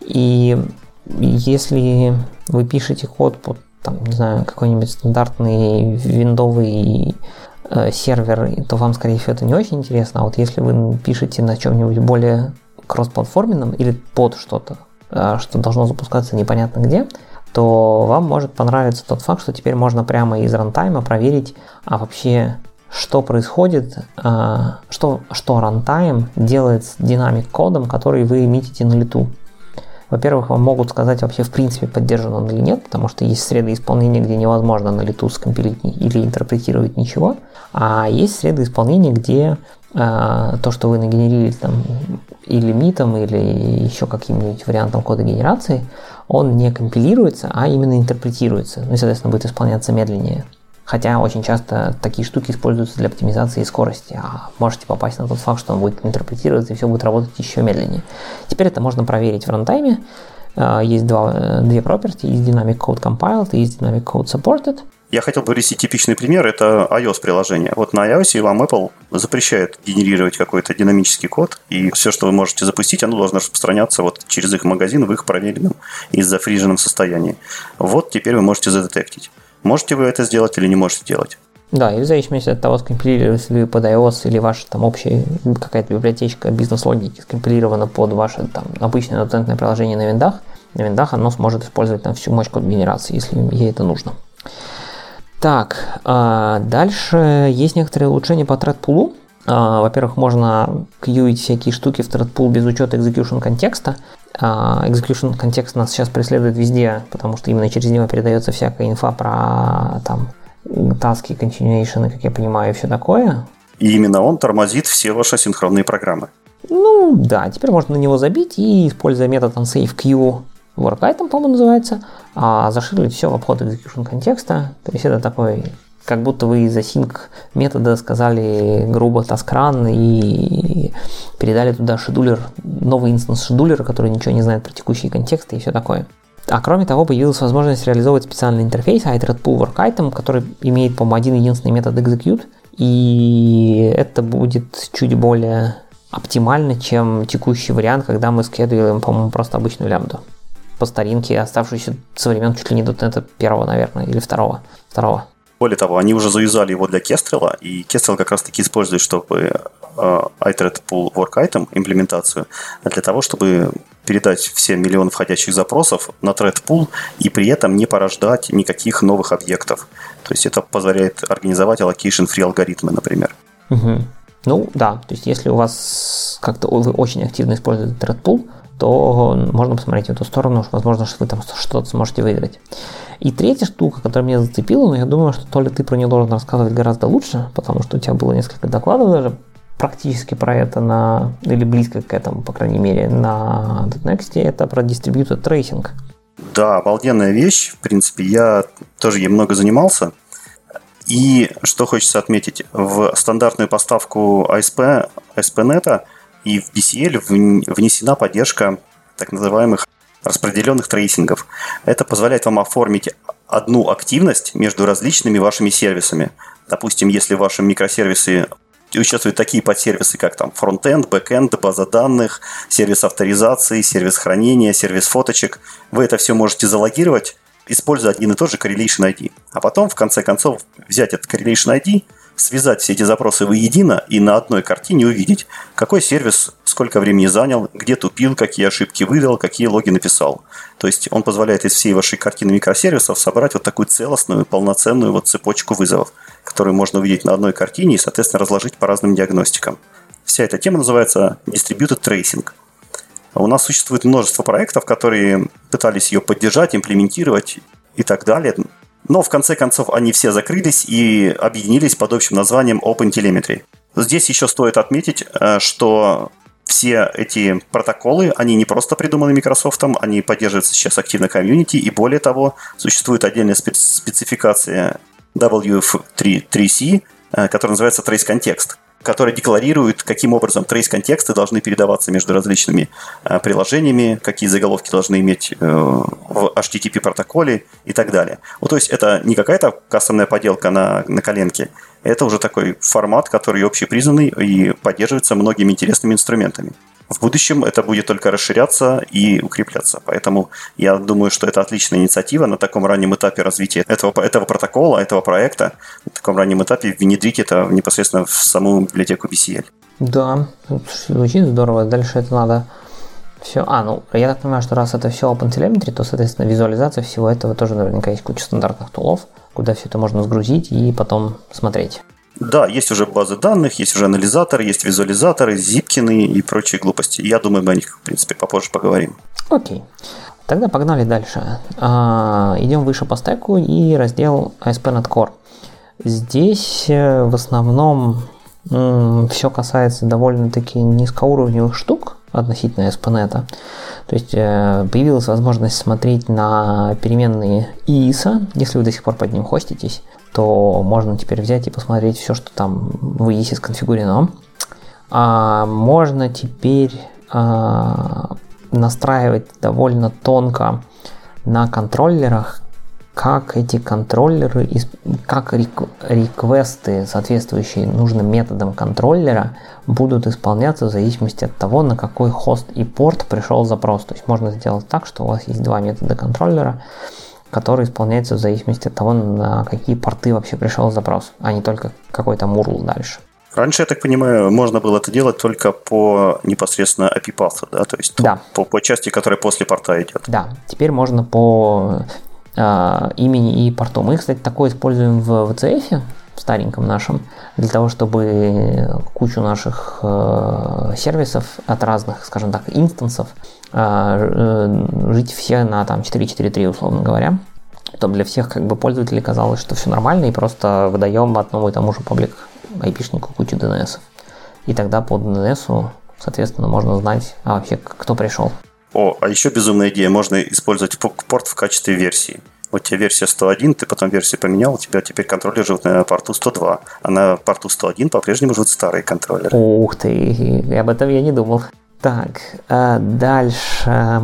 и если вы пишете код под там, не знаю, какой-нибудь стандартный виндовый э, сервер, то вам, скорее всего, это не очень интересно. А вот если вы пишете на чем-нибудь более кроссплатформенном или под что-то, что должно запускаться непонятно где, то вам может понравиться тот факт, что теперь можно прямо из рантайма проверить, а вообще что происходит, а, что, что runtime делает с динамик кодом, который вы метите на лету. Во-первых, вам могут сказать вообще в принципе поддержан он или нет, потому что есть среды исполнения, где невозможно на лету скомпилить или интерпретировать ничего, а есть среды исполнения, где э, то, что вы нагенерили там и лимитом, или еще каким-нибудь вариантом кода генерации, он не компилируется, а именно интерпретируется. Ну и, соответственно, будет исполняться медленнее. Хотя очень часто такие штуки используются для оптимизации скорости, а можете попасть на тот факт, что он будет интерпретироваться и все будет работать еще медленнее. Теперь это можно проверить в рантайме. А, есть два, э, две property, есть Dynamic Code Compiled и есть Dynamic Code Supported. Я хотел привести типичный пример, это iOS-приложение. Вот на iOS вам Apple запрещает генерировать какой-то динамический код, и все, что вы можете запустить, оно должно распространяться вот через их магазин в их проверенном и зафриженном состоянии. Вот теперь вы можете задетектить. Можете вы это сделать или не можете делать? Да, и в зависимости от того, скомпилировали вы под iOS или ваша там общая какая-то библиотечка бизнес-логики скомпилирована под ваше там обычное .NET приложение на виндах, на виндах оно сможет использовать там всю мощь код генерации, если ей это нужно. Так, а дальше есть некоторые улучшения по thread А, во-первых, можно кьюить всякие штуки в thread без учета execution контекста. А, execution контекст нас сейчас преследует везде, потому что именно через него передается всякая инфа про там таски, continuation, как я понимаю, и все такое. И именно он тормозит все ваши синхронные программы. Ну да, теперь можно на него забить и, используя метод onSaveQ, WorkItem, по-моему, называется, а заширлить все в обход execution контекста. То есть это такой, как будто вы из async метода сказали грубо taskrun и передали туда шедулер, новый инстанс шедулера, который ничего не знает про текущие контексты и все такое. А кроме того, появилась возможность реализовывать специальный интерфейс iterate pull work который имеет, по-моему, один единственный метод execute, и это будет чуть более оптимально, чем текущий вариант, когда мы скедуем, по-моему, просто обычную лямбду по старинке, оставшуюся со времен чуть ли не до это первого, наверное, или второго. второго. Более того, они уже завязали его для Kestrel, и Kestrel как раз-таки использует, чтобы uh, iterate pull work item имплементацию для того, чтобы передать все миллионы входящих запросов на thread pool и при этом не порождать никаких новых объектов. То есть это позволяет организовать allocation free алгоритмы, например. Угу. Ну да, то есть если у вас как-то вы очень активно используете thread pool, то можно посмотреть в эту сторону, возможно, что вы там что-то сможете выиграть. И третья штука, которая меня зацепила, но я думаю, что то ли ты про нее должен рассказывать гораздо лучше, потому что у тебя было несколько докладов даже практически про это на, или близко к этому, по крайней мере, на Next, это про Distributed Tracing. Да, обалденная вещь. В принципе, я тоже ей много занимался. И что хочется отметить, в стандартную поставку ASP, ASP.NET и в BCL внесена поддержка так называемых распределенных трейсингов. Это позволяет вам оформить одну активность между различными вашими сервисами. Допустим, если в вашем микросервисе участвуют такие подсервисы, как там фронтенд, бэкенд, база данных, сервис авторизации, сервис хранения, сервис фоточек, вы это все можете залогировать, используя один и тот же correlation ID. А потом, в конце концов, взять этот correlation ID – связать все эти запросы воедино и на одной картине увидеть, какой сервис сколько времени занял, где тупил, какие ошибки выдал, какие логи написал. То есть он позволяет из всей вашей картины микросервисов собрать вот такую целостную, полноценную вот цепочку вызовов, которую можно увидеть на одной картине и, соответственно, разложить по разным диагностикам. Вся эта тема называется Distributed Tracing. У нас существует множество проектов, которые пытались ее поддержать, имплементировать и так далее. Но в конце концов они все закрылись и объединились под общим названием OpenTelemetry. Здесь еще стоит отметить, э, что все эти протоколы, они не просто придуманы Microsoft, они поддерживаются сейчас активно комьюнити, и более того, существует отдельная спецификация WF3C, э, которая называется Trace Context который декларирует, каким образом трейс-контексты должны передаваться между различными э, приложениями, какие заголовки должны иметь э, в HTTP-протоколе и так далее. Вот, то есть это не какая-то кастомная поделка на, на коленке, это уже такой формат, который общепризнанный и поддерживается многими интересными инструментами в будущем это будет только расширяться и укрепляться. Поэтому я думаю, что это отличная инициатива на таком раннем этапе развития этого, этого протокола, этого проекта, на таком раннем этапе внедрить это непосредственно в саму библиотеку BCL. Да, звучит здорово. Дальше это надо все. А, ну, я так понимаю, что раз это все OpenTelemetry, то, соответственно, визуализация всего этого тоже наверняка есть куча стандартных тулов, куда все это можно сгрузить и потом смотреть. Да, есть уже базы данных, есть уже анализаторы, есть визуализаторы, зипкины и прочие глупости. Я думаю, мы о них, в принципе, попозже поговорим. Окей. Тогда погнали дальше. А, идем выше по стеку и раздел ASP.NET Core. Здесь э, в основном все касается довольно-таки низкоуровневых штук относительно ASP.NET. То есть э, появилась возможность смотреть на переменные IISA, если вы до сих пор под ним хоститесь, то можно теперь взять и посмотреть все, что там в IISе сконфигурено. А можно теперь а, настраивать довольно тонко на контроллерах, как эти контроллеры, как реквесты, соответствующие нужным методам контроллера, будут исполняться в зависимости от того, на какой хост и порт пришел запрос. То есть можно сделать так, что у вас есть два метода контроллера, которые исполняются в зависимости от того, на какие порты вообще пришел запрос, а не только какой-то мурл дальше. Раньше, я так понимаю, можно было это делать только по непосредственно API path, да, то есть да. По, по части, которая после порта идет. Да, теперь можно по э, имени и порту. Мы, кстати, такое используем в VCF, стареньком нашем, для того, чтобы кучу наших э, сервисов от разных, скажем так, инстансов э, э, жить все на там 4.4.3, условно говоря. То для всех как бы пользователей казалось, что все нормально, и просто выдаем одному и тому же паблик айпишнику кучу DNS. И тогда по DNS, соответственно, можно знать, а вообще кто пришел. О, а еще безумная идея, можно использовать порт в качестве версии. У тебя версия 101, ты потом версию поменял, у тебя теперь контроллер живет на порту 102, а на порту 101 по-прежнему живут старые контроллеры. Ух ты, об этом я не думал. Так, а дальше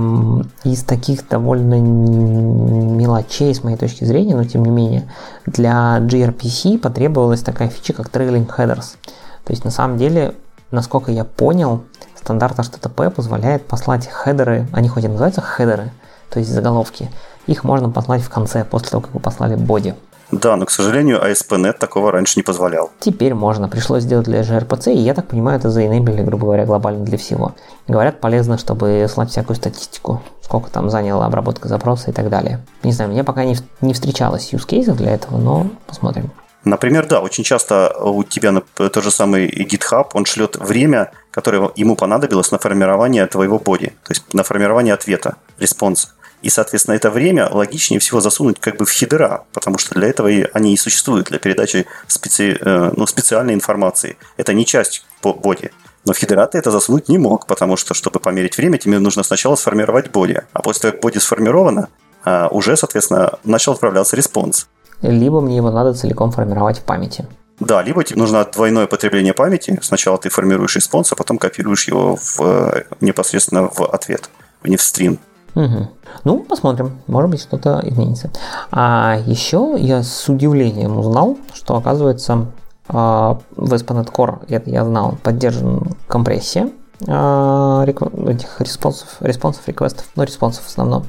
из таких довольно мелочей с моей точки зрения, но тем не менее, для gRPC потребовалась такая фича, как trailing headers. То есть на самом деле, насколько я понял, стандарт HTTP позволяет послать хедеры, они хоть и называются хедеры, то есть заголовки, их можно послать в конце, после того, как вы послали боди. Да, но, к сожалению, ASP.NET такого раньше не позволял. Теперь можно. Пришлось сделать для gRPC, и я так понимаю, это заенейбили, грубо говоря, глобально для всего. Говорят, полезно, чтобы слать всякую статистику, сколько там заняла обработка запроса и так далее. Не знаю, мне пока не, не встречалось use cases для этого, но посмотрим. Например, да, очень часто у тебя тот же самый GitHub, он шлет время, которое ему понадобилось на формирование твоего body, то есть на формирование ответа, респонса. И, соответственно, это время логичнее всего засунуть как бы в хедера, потому что для этого и они и существуют, для передачи специ, э, ну, специальной информации. Это не часть body. Но в хедера ты это засунуть не мог, потому что, чтобы померить время, тебе нужно сначала сформировать body. А после того, как body сформировано, э, уже, соответственно, начал отправляться response. Либо мне его надо целиком формировать в памяти. Да, либо тебе нужно двойное потребление памяти. Сначала ты формируешь response, а потом копируешь его в, э, непосредственно в ответ, не в стрим. Угу. Ну, посмотрим, может быть, что-то изменится. А еще я с удивлением узнал, что оказывается а, в ASP.NET Core, это я знал, поддержан компрессия а, этих респонсов, респонсов, реквестов, ну, респонсов в основном.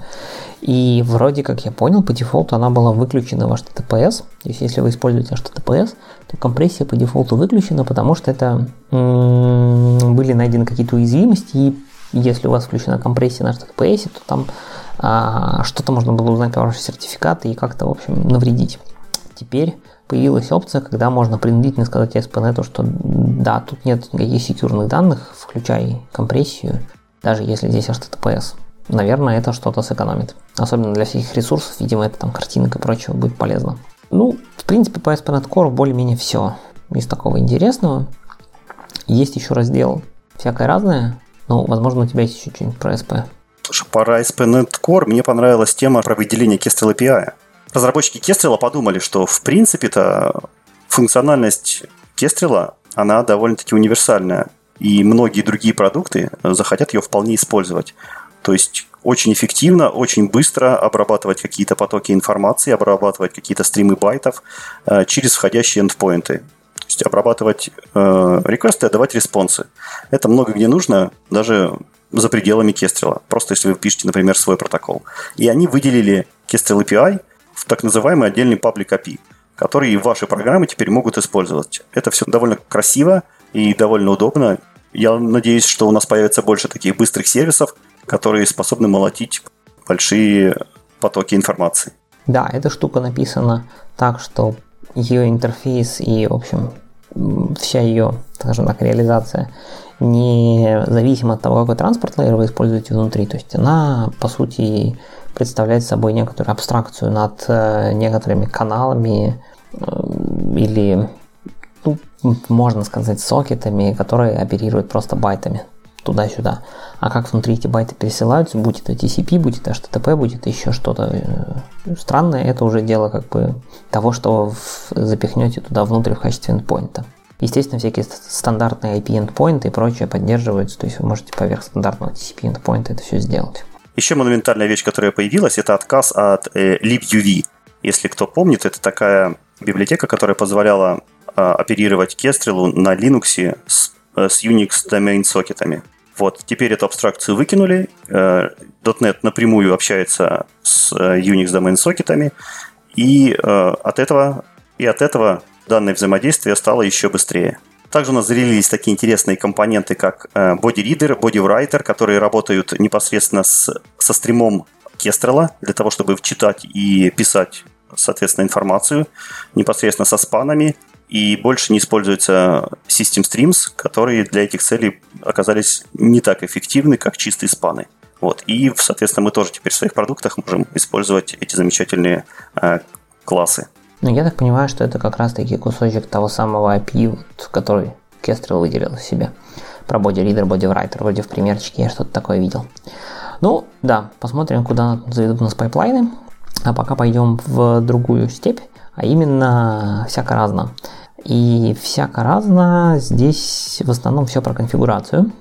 И вроде как я понял, по дефолту она была выключена в HTTPS. То есть, если вы используете HTTPS, то компрессия по дефолту выключена, потому что это м- были найдены какие-то уязвимости, и если у вас включена компрессия на HTTPS, то там а, что-то можно было узнать про ваши сертификаты и как-то, в общем, навредить. Теперь появилась опция, когда можно принудительно сказать ASP.NET, что да, тут нет никаких секьюрных данных, включай компрессию, даже если здесь HTTPS. Наверное, это что-то сэкономит. Особенно для всех ресурсов, видимо, это там картинок и прочего будет полезно. Ну, в принципе, по ASP.NET Core более-менее все из такого интересного. Есть еще раздел всякое разное, ну, возможно, у тебя есть еще что-нибудь про SP. Слушай, по ASP.NET Core мне понравилась тема про выделение Kestrel API. Разработчики Kestrel подумали, что в принципе-то функциональность Kestrel, она довольно-таки универсальная. И многие другие продукты захотят ее вполне использовать. То есть очень эффективно, очень быстро обрабатывать какие-то потоки информации, обрабатывать какие-то стримы байтов э, через входящие эндпоинты есть обрабатывать э, реквесты, отдавать респонсы. Это много где нужно, даже за пределами Kestrel. Просто если вы пишете, например, свой протокол. И они выделили Kestrel API в так называемый отдельный public API, который ваши программы теперь могут использовать. Это все довольно красиво и довольно удобно. Я надеюсь, что у нас появится больше таких быстрых сервисов, которые способны молотить большие потоки информации. Да, эта штука написана так, что ее интерфейс и, в общем, вся ее, скажем так, реализация не зависима от того, какой транспорт лейер вы используете внутри. То есть она, по сути, представляет собой некоторую абстракцию над э, некоторыми каналами э, или, ну, можно сказать, сокетами, которые оперируют просто байтами туда-сюда. А как внутри эти байты пересылаются, будь это TCP, будь это HTTP, будет еще что-то э, странное, это уже дело как бы того, что запихнете туда внутрь в качестве эндпоинта. Естественно, всякие стандартные IP endpoints и прочее поддерживаются, то есть вы можете поверх стандартного TCP endpoint это все сделать. Еще монументальная вещь, которая появилась, это отказ от э, libuv. Если кто помнит, это такая библиотека, которая позволяла э, оперировать Kestrel на Linux с, с Unix domain сокетами. Вот, теперь эту абстракцию выкинули. Э, .NET напрямую общается с э, Unix domain сокетами, и э, от этого и от этого данное взаимодействие стало еще быстрее. Также у нас зарелились такие интересные компоненты, как э, Body Reader, Body Writer, которые работают непосредственно с, со стримом Кестрела для того, чтобы читать и писать, соответственно, информацию непосредственно со спанами. И больше не используются System Streams, которые для этих целей оказались не так эффективны, как чистые спаны. Вот. И, соответственно, мы тоже теперь в своих продуктах можем использовать эти замечательные э, классы. Ну, я так понимаю, что это как раз-таки кусочек того самого API, вот, который Kestrel выделил себе. Про Body Reader, Body Writer. Вроде в примерчике я что-то такое видел. Ну, да, посмотрим, куда заведут нас пайплайны. А пока пойдем в другую степь, а именно всяко разно. И всяко разно здесь в основном все про конфигурацию.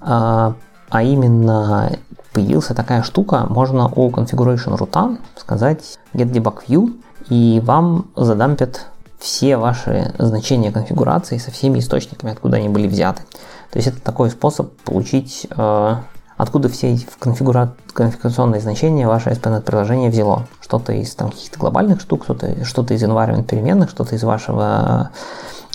А, а именно появилась такая штука, можно у configuration root сказать get debug view и вам задампят все ваши значения конфигурации со всеми источниками, откуда они были взяты. То есть это такой способ получить, э, откуда все конфигура... конфигурационные значения ваше SPNet приложение взяло. Что-то из там, каких-то глобальных штук, что-то, что из environment переменных, что-то из вашего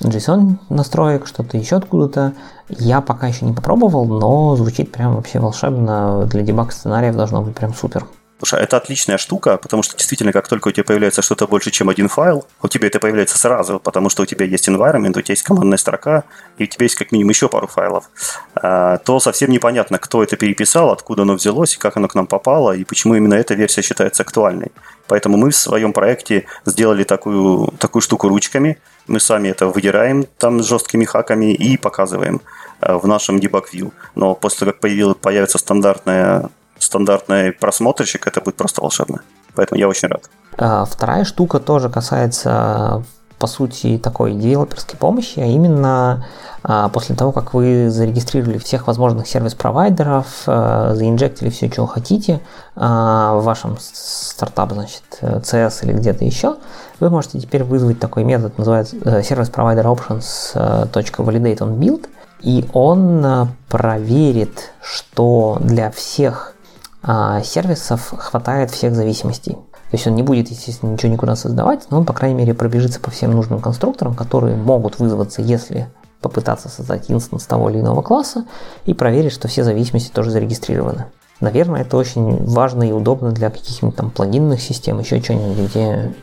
JSON настроек, что-то еще откуда-то. Я пока еще не попробовал, но звучит прям вообще волшебно. Для дебаг сценариев должно быть прям супер. Слушай, это отличная штука, потому что действительно, как только у тебя появляется что-то больше, чем один файл, у тебя это появляется сразу, потому что у тебя есть environment, у тебя есть командная строка, и у тебя есть как минимум еще пару файлов, а, то совсем непонятно, кто это переписал, откуда оно взялось, как оно к нам попало, и почему именно эта версия считается актуальной. Поэтому мы в своем проекте сделали такую, такую штуку ручками, мы сами это выдираем там жесткими хаками и показываем а, в нашем debug view. Но после как появилась, появится стандартная стандартный просмотрщик, это будет просто волшебно. Поэтому я очень рад. А, вторая штука тоже касается, по сути, такой девелоперской помощи, а именно а, после того, как вы зарегистрировали всех возможных сервис-провайдеров, а, заинжектили все, что хотите в вашем стартап, значит, CS или где-то еще, вы можете теперь вызвать такой метод, называется service provider options .validate on build, и он проверит, что для всех а сервисов хватает всех зависимостей. То есть он не будет, естественно, ничего никуда создавать, но он, по крайней мере, пробежится по всем нужным конструкторам, которые могут вызваться, если попытаться создать инстанс того или иного класса и проверить, что все зависимости тоже зарегистрированы. Наверное, это очень важно и удобно для каких-нибудь там плагинных систем, еще что-нибудь, где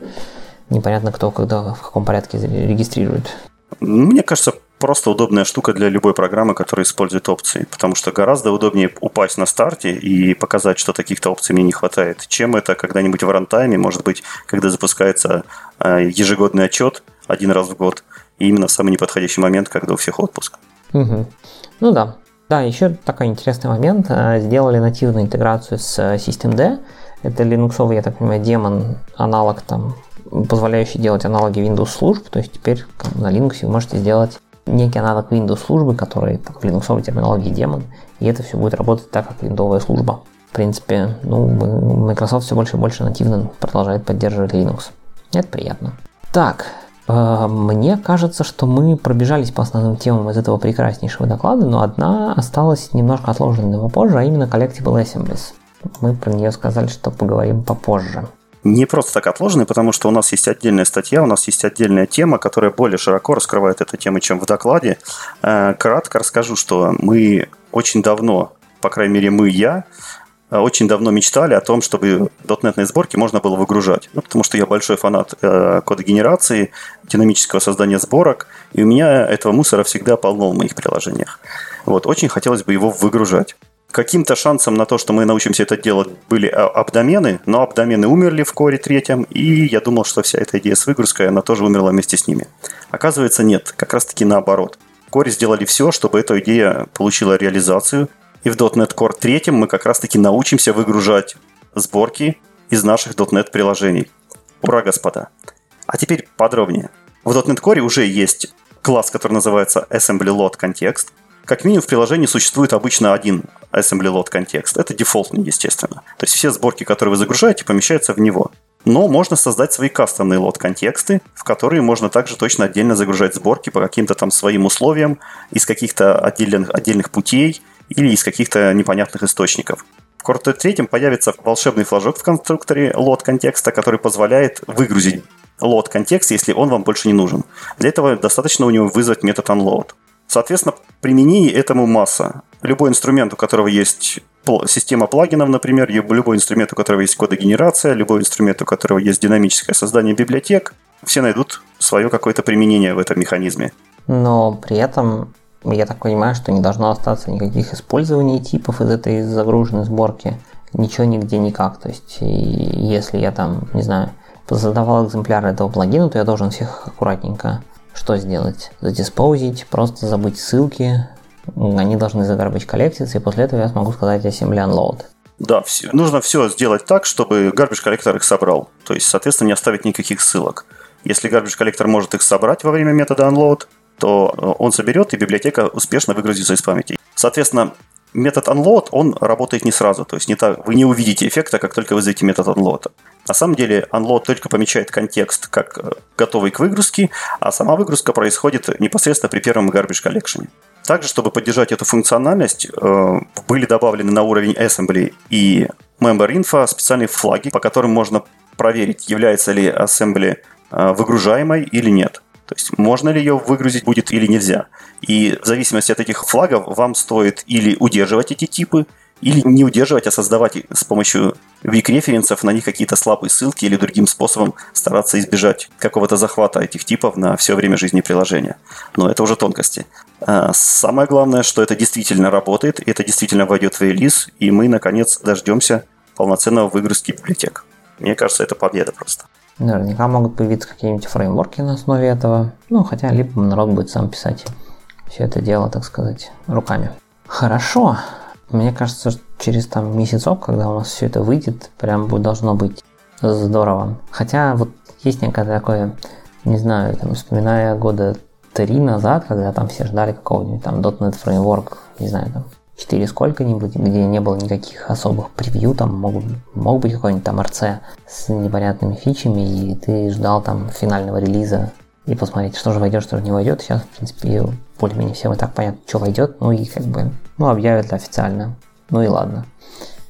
непонятно кто, когда, в каком порядке регистрирует. Мне кажется, просто удобная штука для любой программы, которая использует опции, потому что гораздо удобнее упасть на старте и показать, что таких-то опций мне не хватает, чем это когда-нибудь в рантайме, может быть, когда запускается э, ежегодный отчет один раз в год, и именно в самый неподходящий момент, когда у всех отпуск. Угу. Ну да. Да, еще такой интересный момент. Э, сделали нативную интеграцию с э, Systemd. Это Linux, я так понимаю, демон, аналог там позволяющий делать аналоги Windows служб, то есть теперь на Linux вы можете сделать некий аналог Windows службы, который в Linux терминологии демон, и это все будет работать так, как виндовая служба. В принципе, ну, Microsoft все больше и больше нативно продолжает поддерживать Linux. Это приятно. Так, э, мне кажется, что мы пробежались по основным темам из этого прекраснейшего доклада, но одна осталась немножко отложенной попозже, а именно Collectible Assemblies. Мы про нее сказали, что поговорим попозже не просто так отложены, потому что у нас есть отдельная статья, у нас есть отдельная тема, которая более широко раскрывает эту тему, чем в докладе. Э, кратко расскажу, что мы очень давно, по крайней мере мы, я, э, очень давно мечтали о том, чтобы дотнетные сборки можно было выгружать. Ну, потому что я большой фанат э, кода генерации, динамического создания сборок – И у меня этого мусора всегда полно в моих приложениях. Вот, очень хотелось бы его выгружать. Каким-то шансом на то, что мы научимся это делать, были абдомены, но абдомены умерли в коре третьем, и я думал, что вся эта идея с выгрузкой, она тоже умерла вместе с ними. Оказывается, нет, как раз таки наоборот. В коре сделали все, чтобы эта идея получила реализацию, и в .NET Core 3 мы как раз таки научимся выгружать сборки из наших .NET приложений. Ура, господа! А теперь подробнее. В .NET Core уже есть класс, который называется Assembly Load Context. Как минимум в приложении существует обычно один Assembly Load контекст. Это дефолтный, естественно. То есть все сборки, которые вы загружаете, помещаются в него. Но можно создать свои кастомные лот контексты, в которые можно также точно отдельно загружать сборки по каким-то там своим условиям, из каких-то отдельных, отдельных путей или из каких-то непонятных источников. В Core 3 появится волшебный флажок в конструкторе лот контекста, который позволяет выгрузить лот контекст, если он вам больше не нужен. Для этого достаточно у него вызвать метод unload. Соответственно, применений этому масса. Любой инструмент, у которого есть система плагинов, например, любой инструмент, у которого есть кодогенерация, любой инструмент, у которого есть динамическое создание библиотек, все найдут свое какое-то применение в этом механизме. Но при этом я так понимаю, что не должно остаться никаких использований типов из этой загруженной сборки. Ничего нигде никак. То есть, если я там, не знаю, задавал экземпляр этого плагина, то я должен всех аккуратненько что сделать? Задиспоузить, просто забыть ссылки, они должны заграбить коллектиться, и после этого я смогу сказать assembly unload. Да, все, нужно все сделать так, чтобы garbage коллектор их собрал. То есть, соответственно, не оставить никаких ссылок. Если garbage коллектор может их собрать во время метода unload, то э, он соберет, и библиотека успешно выгрузится из памяти. Соответственно, метод unload, он работает не сразу. То есть не так, вы не увидите эффекта, как только вызовете метод unload. На самом деле unload только помечает контекст как э, готовый к выгрузке, а сама выгрузка происходит непосредственно при первом garbage collection. Также, чтобы поддержать эту функциональность, э, были добавлены на уровень assembly и member info специальные флаги, по которым можно проверить, является ли assembly э, выгружаемой или нет. То есть можно ли ее выгрузить будет или нельзя. И в зависимости от этих флагов вам стоит или удерживать эти типы, или не удерживать, а создавать с помощью вик-референсов на них какие-то слабые ссылки или другим способом стараться избежать какого-то захвата этих типов на все время жизни приложения. Но это уже тонкости. А самое главное, что это действительно работает, это действительно войдет в релиз, и мы, наконец, дождемся полноценного выгрузки библиотек. Мне кажется, это победа просто. Наверняка могут появиться какие-нибудь фреймворки на основе этого. Ну, хотя либо народ будет сам писать все это дело, так сказать, руками. Хорошо. Мне кажется, что через там месяцок, когда у нас все это выйдет, прям будет, должно быть здорово. Хотя вот есть некое такое, не знаю, там, вспоминая года три назад, когда там все ждали какого-нибудь там .NET Framework, не знаю, там 4 сколько-нибудь, где не было никаких особых превью, там мог, мог быть какой-нибудь там RC с непонятными фичами, и ты ждал там финального релиза и посмотреть, что же войдет, что же не войдет. Сейчас, в принципе, более-менее всем и так понятно, что войдет, ну и как бы, ну, объявят официально. Ну и ладно.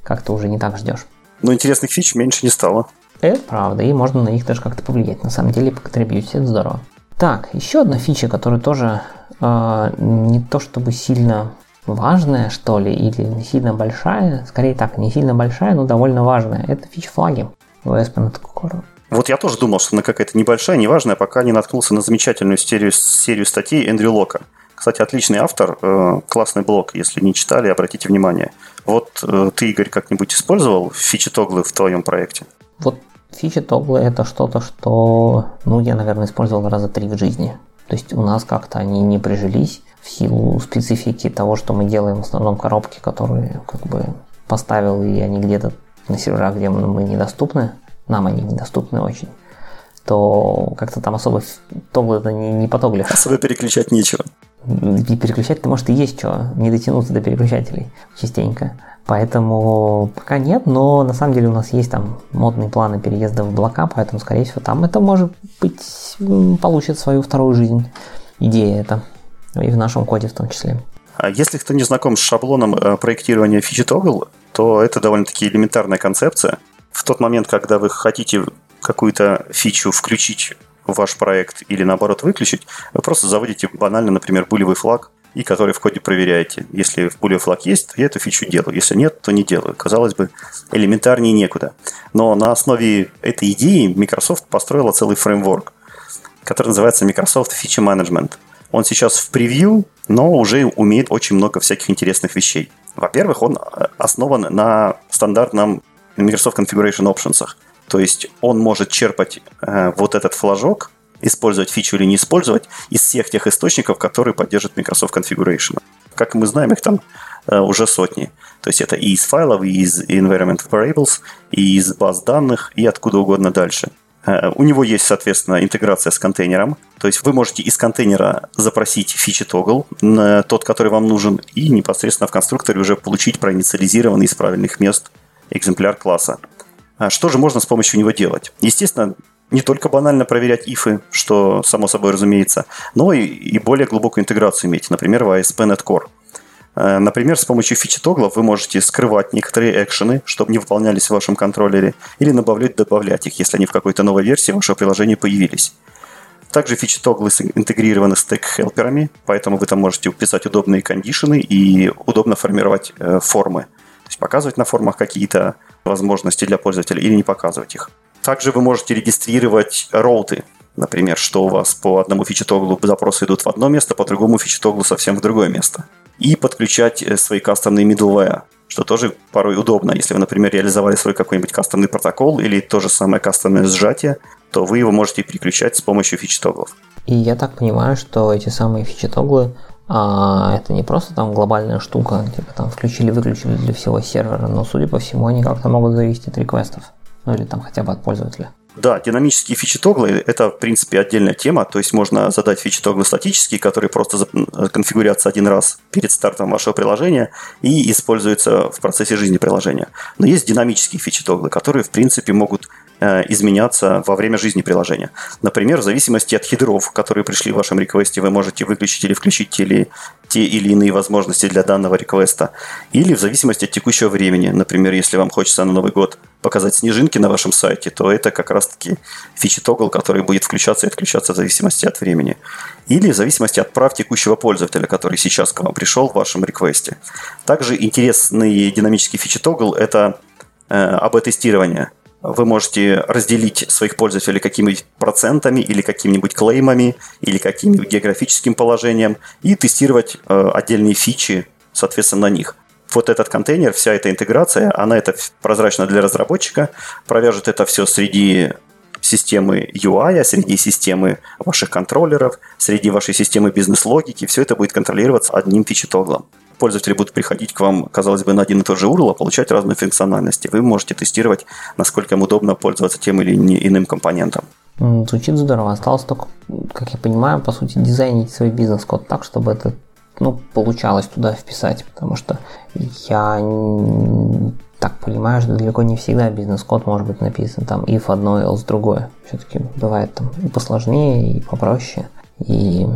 Как-то уже не так ждешь. Но интересных фич меньше не стало. Это правда, и можно на них даже как-то повлиять. На самом деле, по контрибьюте это здорово. Так, еще одна фича, которая тоже э, не то чтобы сильно важная, что ли, или не сильно большая, скорее так, не сильно большая, но довольно важная. Это фича флаги в ASP.NET Core. Вот я тоже думал, что она какая-то небольшая, неважная, пока не наткнулся на замечательную серию, серию статей Эндрю Лока. Кстати, отличный автор, э, классный блог, если не читали, обратите внимание. Вот э, ты, Игорь, как-нибудь использовал фичи тоглы в твоем проекте? Вот фичи тоглы это что-то, что, ну, я, наверное, использовал раза три в жизни. То есть у нас как-то они не прижились в силу специфики того, что мы делаем в основном коробки, которые как бы поставил, и они где-то на серверах, где мы недоступны нам они недоступны очень, то как-то там особо тоглы это не, не потоглишь. Особо переключать нечего. И переключать-то, может, и есть что, не дотянуться до переключателей частенько. Поэтому пока нет, но на самом деле у нас есть там модные планы переезда в облака, поэтому, скорее всего, там это может быть получит свою вторую жизнь. Идея это. И в нашем коде в том числе. А если кто не знаком с шаблоном э, проектирования фичи Toggle, то это довольно-таки элементарная концепция в тот момент, когда вы хотите какую-то фичу включить ваш проект или наоборот выключить, вы просто заводите банально, например, булевый флаг, и который в коде проверяете. Если в булевый флаг есть, то я эту фичу делаю. Если нет, то не делаю. Казалось бы, элементарнее некуда. Но на основе этой идеи Microsoft построила целый фреймворк, который называется Microsoft Feature Management – Он сейчас в превью, но уже умеет очень много всяких интересных вещей. Во-первых, он э, основан на стандартном Microsoft Configuration Options. То есть он может черпать э, вот этот флажок, использовать фичу или не использовать из всех тех источников, которые поддерживают Microsoft Configuration. Как мы знаем, их там э, уже сотни. То есть это и из файлов, и из environment variables, и из баз данных, и откуда угодно дальше. Э, у него есть, соответственно, интеграция с контейнером. То есть вы можете из контейнера запросить фичи тогл, тот, который вам нужен, и непосредственно в конструкторе уже получить проинициализированный из правильных мест экземпляр класса. А что же можно с помощью него делать? Естественно, не только банально проверять ифы, что само собой разумеется, но и, и более глубокую интеграцию иметь, например, в ASP.NET Core. Э, например, с помощью фичи тоглов вы можете скрывать некоторые экшены, чтобы не выполнялись в вашем контроллере, или добавлять, добавлять их, если они в какой-то новой версии вашего приложения появились. Также фичи тоглы интегрированы с тег-хелперами, поэтому вы там можете уписать удобные кондишены и удобно формировать э, формы. То есть показывать на формах какие-то возможности для пользователя или не показывать их. Также вы можете регистрировать роуты, например, что у вас по одному фичи-тоглу запросы идут в одно место, по другому фичи-тоглу совсем в другое место и подключать э, свои кастомные middleware, что тоже порой удобно. Если вы, например, реализовали свой какой-нибудь кастомный протокол или то же самое кастомное сжатие, то вы его можете переключать с помощью фичи-тоглов. И я так понимаю, что эти самые фичи-тоглы а это не просто там глобальная штука, типа там включили-выключили для всего сервера, но, судя по всему, они как-то могут зависеть от реквестов. Ну или там хотя бы от пользователя. Да, динамические фичи тоглы – это, в принципе, отдельная тема. То есть можно задать фичи тоглы статические, которые просто конфигурятся один раз перед стартом вашего приложения и используются в процессе жизни приложения. Но есть динамические фичи тоглы, которые, в принципе, могут Э, изменяться во время жизни приложения. Например, в зависимости от хедров, которые пришли в вашем реквесте, вы можете выключить или включить или, те или иные возможности для данного реквеста. Или в зависимости от текущего времени. Например, если вам хочется на Новый год показать снежинки на вашем сайте, то это как раз-таки фичи тогл, который будет включаться и отключаться в зависимости от времени. Или в зависимости от прав текущего пользователя, который сейчас к вам пришел в вашем реквесте. Также интересный динамический фичи тогл – это э, АБ-тестирование вы можете разделить своих пользователей какими-нибудь процентами или какими-нибудь клеймами или каким-нибудь географическим положением и тестировать э, отдельные фичи, соответственно, на них. Вот этот контейнер, вся эта интеграция, она это прозрачно для разработчика, провяжет это все среди системы UI, среди системы ваших контроллеров, среди вашей системы бизнес-логики. Все это будет контролироваться одним фичи-тоглом пользователи будут приходить к вам, казалось бы, на один и тот же URL, а получать разные функциональности. Вы можете тестировать, насколько им удобно пользоваться тем или иным компонентом. Звучит здорово. Осталось только, как я понимаю, по сути, дизайнить свой бизнес-код так, чтобы это ну, получалось туда вписать, потому что я так понимаю, что далеко не всегда бизнес-код может быть написан там if одно, else другое. Все-таки бывает там и посложнее, и попроще. И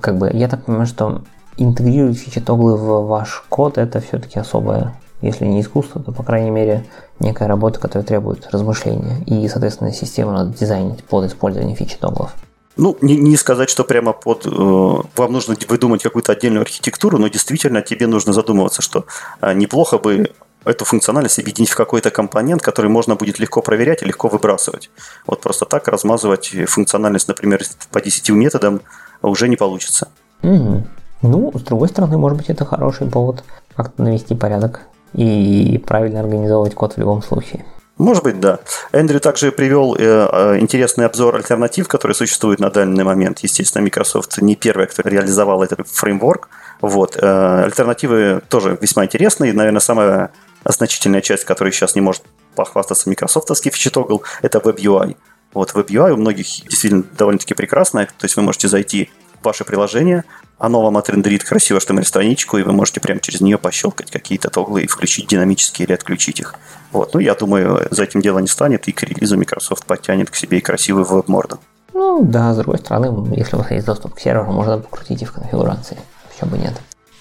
как бы я так понимаю, что интегрировать фичи-тоглы в ваш код это все-таки особое, если не искусство, то, по крайней мере, некая работа, которая требует размышления. И, соответственно, систему надо дизайнить под использование фичи-тоглов. Ну, не, не сказать, что прямо под... Э, вам нужно выдумать какую-то отдельную архитектуру, но действительно тебе нужно задумываться, что э, неплохо бы эту функциональность объединить в какой-то компонент, который можно будет легко проверять и легко выбрасывать. Вот просто так размазывать функциональность, например, по 10 методам уже не получится. Угу. Ну, с другой стороны, может быть, это хороший повод как-то навести порядок и правильно организовывать код в любом случае. Может быть, да. Эндрю также привел э, э, интересный обзор альтернатив, которые существуют на данный момент. Естественно, Microsoft не первый, кто реализовал этот фреймворк. Вот. Э, альтернативы тоже весьма интересные. Наверное, самая значительная часть, которая сейчас не может похвастаться микрософтовский фичи-тогл, это WebUI. Вот WebUI у многих действительно довольно-таки прекрасная. То есть вы можете зайти в ваше приложение, оно вам отрендерит красиво HTML-страничку, и вы можете прямо через нее пощелкать какие-то тоглы и включить динамические или отключить их. Вот. Ну, я думаю, за этим дело не станет, и к релизу Microsoft подтянет к себе и красивую веб-морду. Ну, да, с другой стороны, если у вас есть доступ к серверу, можно покрутить и в конфигурации. Почему бы нет?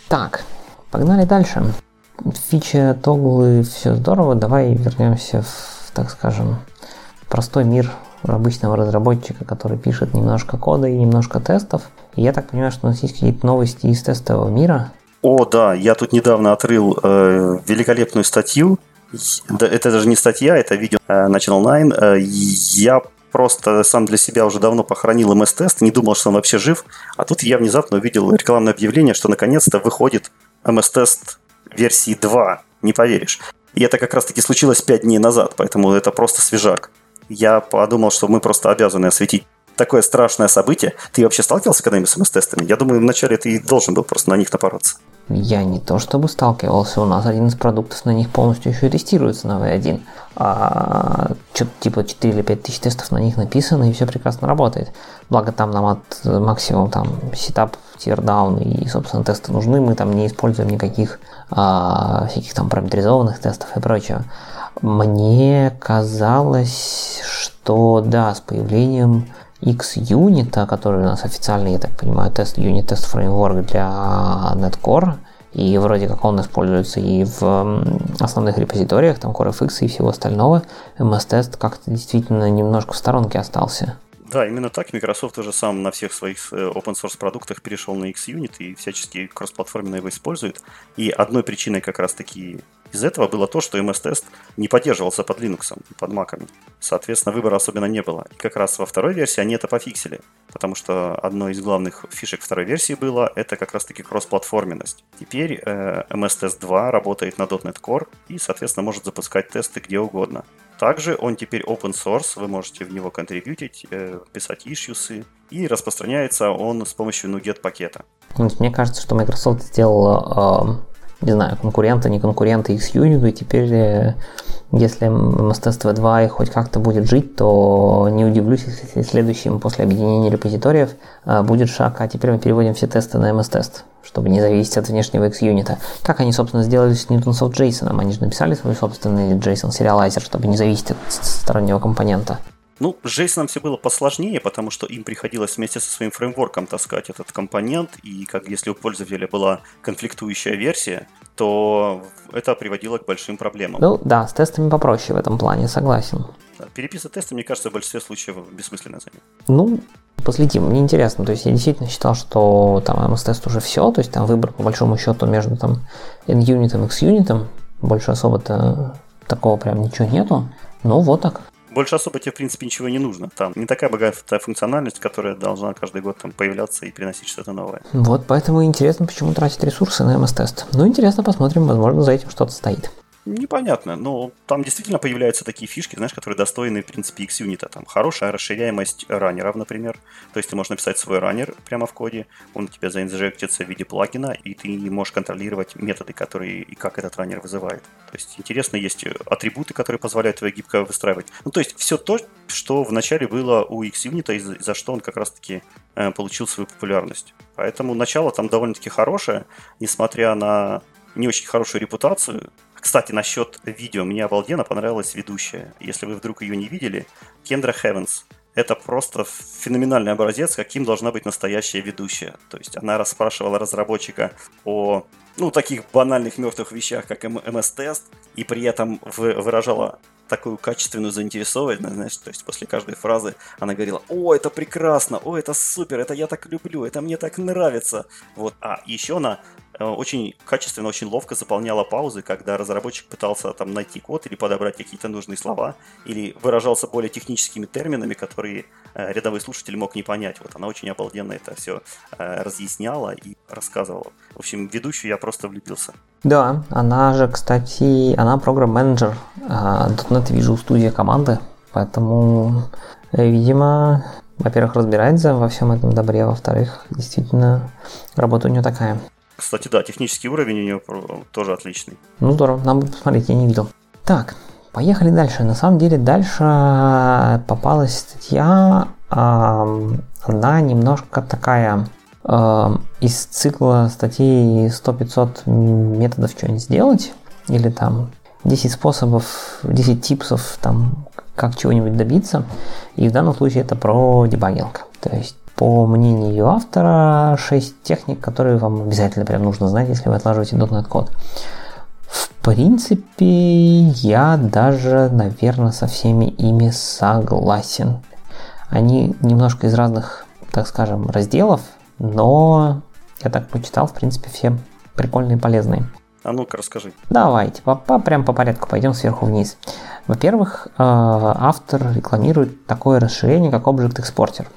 Так, погнали дальше. Фича, тоглы, все здорово. Давай вернемся в, так скажем, простой мир обычного разработчика, который пишет немножко кода и немножко тестов. Я так понимаю, что у нас есть какие-то новости из тестового мира. О, да, я тут недавно отрыл э, великолепную статью. Это даже не статья, это видео э, на Channel 9. Э, я просто сам для себя уже давно похоронил MS-тест, не думал, что он вообще жив. А тут я внезапно увидел рекламное объявление, что наконец-то выходит MS-тест версии 2. Не поверишь. И это как раз-таки случилось 5 дней назад, поэтому это просто свежак. Я подумал, что мы просто обязаны осветить такое страшное событие. Ты вообще сталкивался когда-нибудь с MS-тестами? Я думаю, вначале ты должен был просто на них напороться. Я не то чтобы сталкивался, у нас один из продуктов на них полностью еще тестируется на V1. А, что-то типа 4 или 5 тысяч тестов на них написано, и все прекрасно работает. Благо там нам от максимум там сетап, тирдаун и, собственно, тесты нужны. Мы там не используем никаких а, всяких там параметризованных тестов и прочего. Мне казалось, что да, с появлением X-Unit, который у нас официальный, я так понимаю, тест Unit Test Framework для Netcore, и вроде как он используется и в основных репозиториях, там CoreFX и всего остального, MS-тест как-то действительно немножко в сторонке остался. Да, именно так. Microsoft уже сам на всех своих э, open source продуктах перешел на Xunit и всячески кроссплатформенно его использует. И одной причиной как раз таки из этого было то, что MS-тест не поддерживался под Linux под Mac. Соответственно, выбора особенно не было. И как раз во второй версии они это пофиксили, потому что одной из главных фишек второй версии было это как раз-таки кроссплатформенность. Теперь э, MS-тест 2 работает на .NET Core и, соответственно, может запускать тесты где угодно. Также он теперь open source, вы можете в него контрибьютить, э, писать issues, и распространяется он с помощью NuGet пакета. Мне кажется, что Microsoft сделала э, не знаю, конкурента, не конкурента X-Unit, и теперь, э, если MSTest V2 хоть как-то будет жить, то не удивлюсь, если следующим после объединения репозиториев э, будет шаг, а теперь мы переводим все тесты на MS-тест, чтобы не зависеть от внешнего X-Unit. Как они, собственно, сделали с Newtonsoft JSON? Они же написали свой собственный JSON-сериалайзер, чтобы не зависеть от стороннего компонента. Ну, с JSON все было посложнее, потому что им приходилось вместе со своим фреймворком таскать этот компонент, и как если у пользователя была конфликтующая версия, то это приводило к большим проблемам. Ну да, с тестами попроще в этом плане, согласен. Переписывать тесты, мне кажется, в большинстве случаев бессмысленное занятие. Ну, последим, мне интересно. То есть я действительно считал, что там MS-тест уже все, то есть там выбор по большому счету между там N-юнитом и X-юнитом, больше особо-то такого прям ничего нету. Ну вот так больше особо тебе, в принципе, ничего не нужно. Там не такая богатая функциональность, которая должна каждый год там появляться и приносить что-то новое. Вот поэтому интересно, почему тратить ресурсы на MS-тест. Ну, интересно, посмотрим, возможно, за этим что-то стоит. Непонятно, но там действительно появляются такие фишки, знаешь, которые достойны, в принципе, X-Unit. Там хорошая расширяемость раннеров, например. То есть ты можешь написать свой раннер прямо в коде, он у тебя заинжектится в виде плагина, и ты можешь контролировать методы, которые и как этот раннер вызывает. То есть интересно, есть атрибуты, которые позволяют тебе гибко выстраивать. Ну, то есть все то, что вначале было у X-Unit, и за что он как раз-таки э, получил свою популярность. Поэтому начало там довольно-таки хорошее, несмотря на не очень хорошую репутацию, кстати, насчет видео. Мне обалденно понравилась ведущая. Если вы вдруг ее не видели, Кендра Хевенс. Это просто феноменальный образец, каким должна быть настоящая ведущая. То есть она расспрашивала разработчика о ну, таких банальных мертвых вещах, как MS-тест, и при этом выражала такую качественную заинтересованность, знаешь, то есть после каждой фразы она говорила, о, это прекрасно, о, это супер, это я так люблю, это мне так нравится. Вот, а еще она очень качественно, очень ловко заполняла паузы, когда разработчик пытался там найти код или подобрать какие-то нужные слова, или выражался более техническими терминами, которые э, рядовой слушатель мог не понять. Вот она очень обалденно это все э, разъясняла и рассказывала. В общем, ведущую я просто влюбился. Да, она же, кстати, она программ-менеджер .NET Visual Studio команды, поэтому, видимо, во-первых, разбирается во всем этом добре, во-вторых, действительно, работа у нее такая. Кстати, да, технический уровень у него тоже отличный. Ну здорово, надо посмотреть, я не видел. Так, поехали дальше. На самом деле дальше попалась статья, она немножко такая из цикла статей 100-500 методов что-нибудь сделать, или там 10 способов, 10 типсов, там, как чего-нибудь добиться. И в данном случае это про дебагинг. То есть по мнению автора, 6 техник, которые вам обязательно прям нужно знать, если вы отлаживаете .NET код. В принципе, я даже, наверное, со всеми ими согласен. Они немножко из разных, так скажем, разделов, но я так почитал, в принципе, все прикольные и полезные. А ну-ка, расскажи. Давайте, по, по, прям по порядку пойдем сверху вниз. Во-первых, э, автор рекламирует такое расширение, как Object Exporter.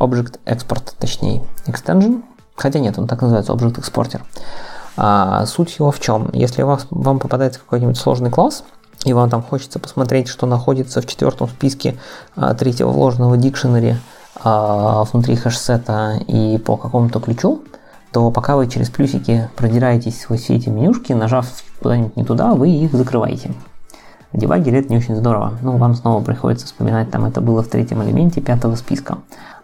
Object Export, точнее, Extension. Хотя нет, он так называется, Object Exporter. А, суть его в чем? Если у вас, вам попадается какой-нибудь сложный класс, и вам там хочется посмотреть, что находится в четвертом списке а, третьего вложенного дикшенери а, внутри хэшсета и по какому-то ключу, то пока вы через плюсики продираетесь сквозь все эти менюшки, нажав куда-нибудь не туда, вы их закрываете. В дебагере это не очень здорово. Ну, вам снова приходится вспоминать, там это было в третьем элементе пятого списка.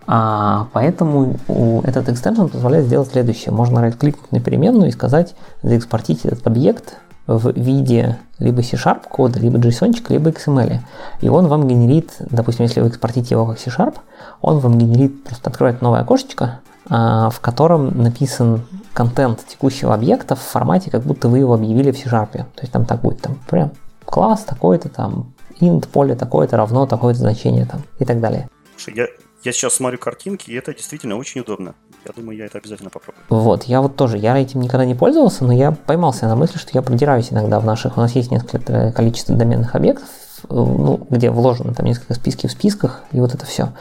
А, поэтому этот экстеншн позволяет сделать следующее. Можно right-кликнуть на переменную и сказать заэкспортить этот объект в виде либо C-Sharp кода, либо JSON, либо XML. И он вам генерит, допустим, если вы экспортите его как C-Sharp, он вам генерит, просто открывает новое окошечко, а, в котором написан контент текущего объекта в формате, как будто вы его объявили в C-Sharp. То есть там так будет, там прям класс такой-то, там int поле такое-то равно такое-то значение там и так далее. Я, я сейчас смотрю картинки, и это действительно очень удобно. Я думаю, я это обязательно попробую. Вот, я вот тоже, я этим никогда не пользовался, но я поймался на мысли, что я продираюсь иногда в наших, у нас есть несколько количество доменных объектов, ну, где вложено там несколько списки в списках, и вот это все.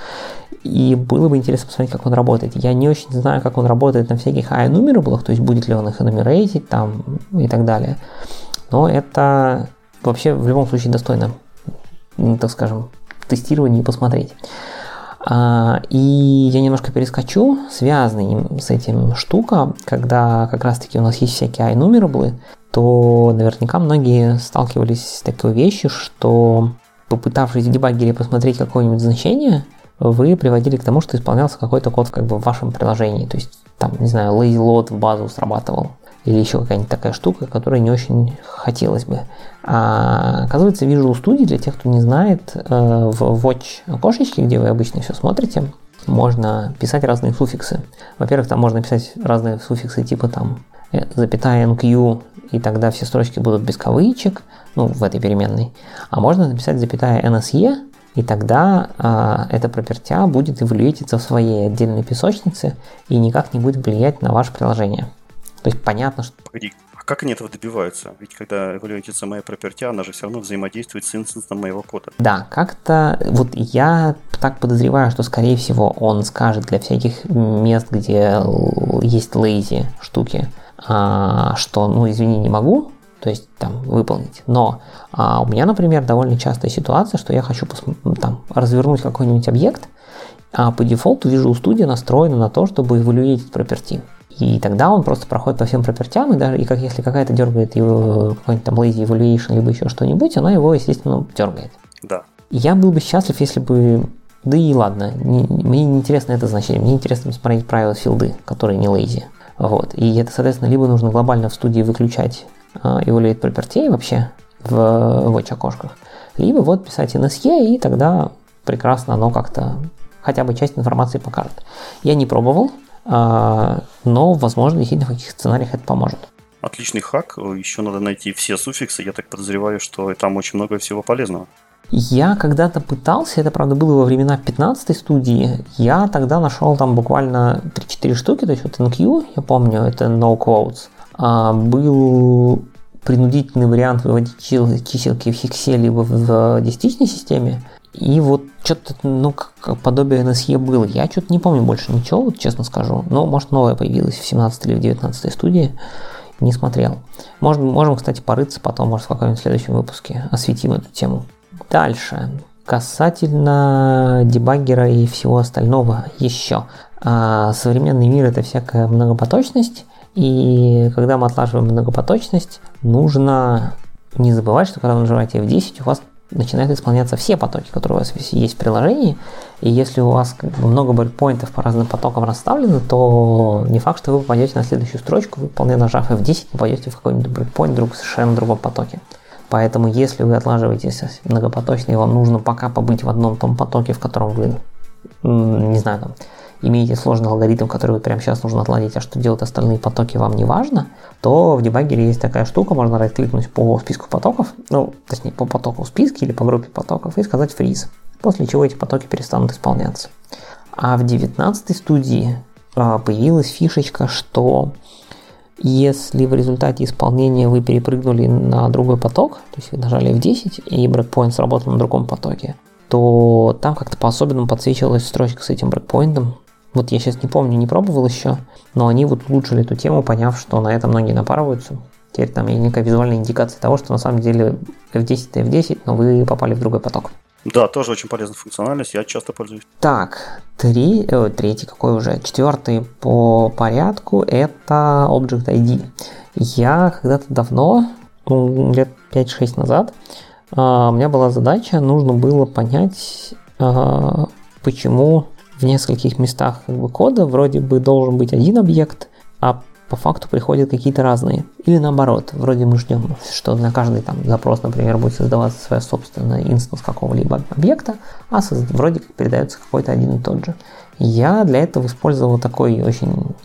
И было бы интересно посмотреть, как он работает. Я не очень знаю, как он работает на всяких iNumerables, то есть будет ли он их энумерейтить там и так далее. Но это вообще в любом случае достойно, так скажем, тестирования и посмотреть. А, и я немножко перескочу, связанный с этим штука, когда как раз-таки у нас есть всякие iNumerables, то наверняка многие сталкивались с такой вещью, что попытавшись в дебаггере посмотреть какое-нибудь значение, вы приводили к тому, что исполнялся какой-то код как бы в вашем приложении. То есть там, не знаю, lazy load в базу срабатывал или еще какая-нибудь такая штука, которая не очень хотелось бы. А, оказывается, Visual Studio, для тех, кто не знает, э, в Watch окошечке, где вы обычно все смотрите, можно писать разные суффиксы. Во-первых, там можно писать разные суффиксы типа там э, запятая NQ, и тогда все строчки будут без кавычек, ну, в этой переменной. А можно написать запятая NSE, и тогда а, эта пропертя будет эволюироваться в своей отдельной песочнице и никак не будет влиять на ваше приложение. То есть понятно, что... Погоди, а как они этого добиваются? Ведь когда эволюируется моя пропертя, она же все равно взаимодействует с инстансом моего кода. Да, как-то... Вот я так подозреваю, что, скорее всего, он скажет для всяких мест, где есть лейзи штуки, а, что, ну, извини, не могу, то есть там выполнить. Но а, у меня, например, довольно частая ситуация, что я хочу там, развернуть какой-нибудь объект, а по дефолту Visual Studio настроена на то, чтобы эволюировать проперти. И тогда он просто проходит по всем пропертям, и даже и как если какая-то дергает его какой-нибудь там lazy evaluation, либо еще что-нибудь, она его, естественно, дергает. Да. Я был бы счастлив, если бы да и ладно, не, мне не интересно это значение, мне интересно смотреть правила филды, которые не lazy. Вот. И это, соответственно, либо нужно глобально в студии выключать э, evaluate property вообще в watch окошках, либо вот писать NSE, и тогда прекрасно оно как-то хотя бы часть информации покажет. Я не пробовал, но, возможно, действительно в каких сценариях это поможет. Отличный хак. Еще надо найти все суффиксы. Я так подозреваю, что там очень много всего полезного. Я когда-то пытался, это правда было во времена 15 студии, я тогда нашел там буквально 3-4 штуки, то есть вот NQ, я помню, это no quotes, а, был принудительный вариант выводить чиселки в хексе либо в десятичной системе, и вот что-то, ну, как подобие NSE было. Я что-то не помню больше ничего, вот честно скажу. Но, может, новое появилось в 17 или в 19 студии. Не смотрел. Можем, можем, кстати, порыться потом, может, в каком-нибудь следующем выпуске осветим эту тему. Дальше. Касательно дебаггера и всего остального еще. А, современный мир это всякая многопоточность. И когда мы отлаживаем многопоточность, нужно не забывать, что когда вы нажимаете F10, у вас начинают исполняться все потоки, которые у вас есть в приложении. И если у вас как бы много брейкпоинтов по разным потокам расставлены, то не факт, что вы попадете на следующую строчку, вы вполне нажав F10, попадете в какой-нибудь брейкпоинт в друг, совершенно другом потоке. Поэтому если вы отлаживаетесь многопоточно, и вам нужно пока побыть в одном том потоке, в котором вы, не знаю, там, имеете сложный алгоритм, который вот прямо сейчас нужно отладить, а что делать остальные потоки вам не важно, то в дебаггере есть такая штука, можно right-кликнуть по списку потоков, ну, точнее, по потоку в списке или по группе потоков и сказать freeze, после чего эти потоки перестанут исполняться. А в 19 студии а, появилась фишечка, что Если в результате исполнения вы перепрыгнули на другой поток, то есть вы нажали F10 и брейкпоинт сработал на другом потоке, то там как-то по-особенному подсвечивалась строчка с этим брейкпоинтом. Вот я сейчас не помню, не пробовал еще, но они вот улучшили эту тему, поняв, что на этом многие напарываются. Теперь там есть некая визуальная индикация того, что на самом деле F10 это F10, но вы попали в другой поток. Да, тоже очень полезная функциональность, я часто пользуюсь. Так, три, э, третий какой уже, четвертый по порядку, это Object ID. Я когда-то давно, ну, лет 5-6 назад, а, у меня была задача, нужно было понять, а, почему в нескольких местах как бы, кода вроде бы должен быть один объект, а по факту приходят какие-то разные. Или наоборот, вроде мы ждем, что на каждый там запрос, например, будет создаваться своя собственная инстанс какого-либо объекта, а вроде как передается какой-то один и тот же. Я для этого использовал такой очень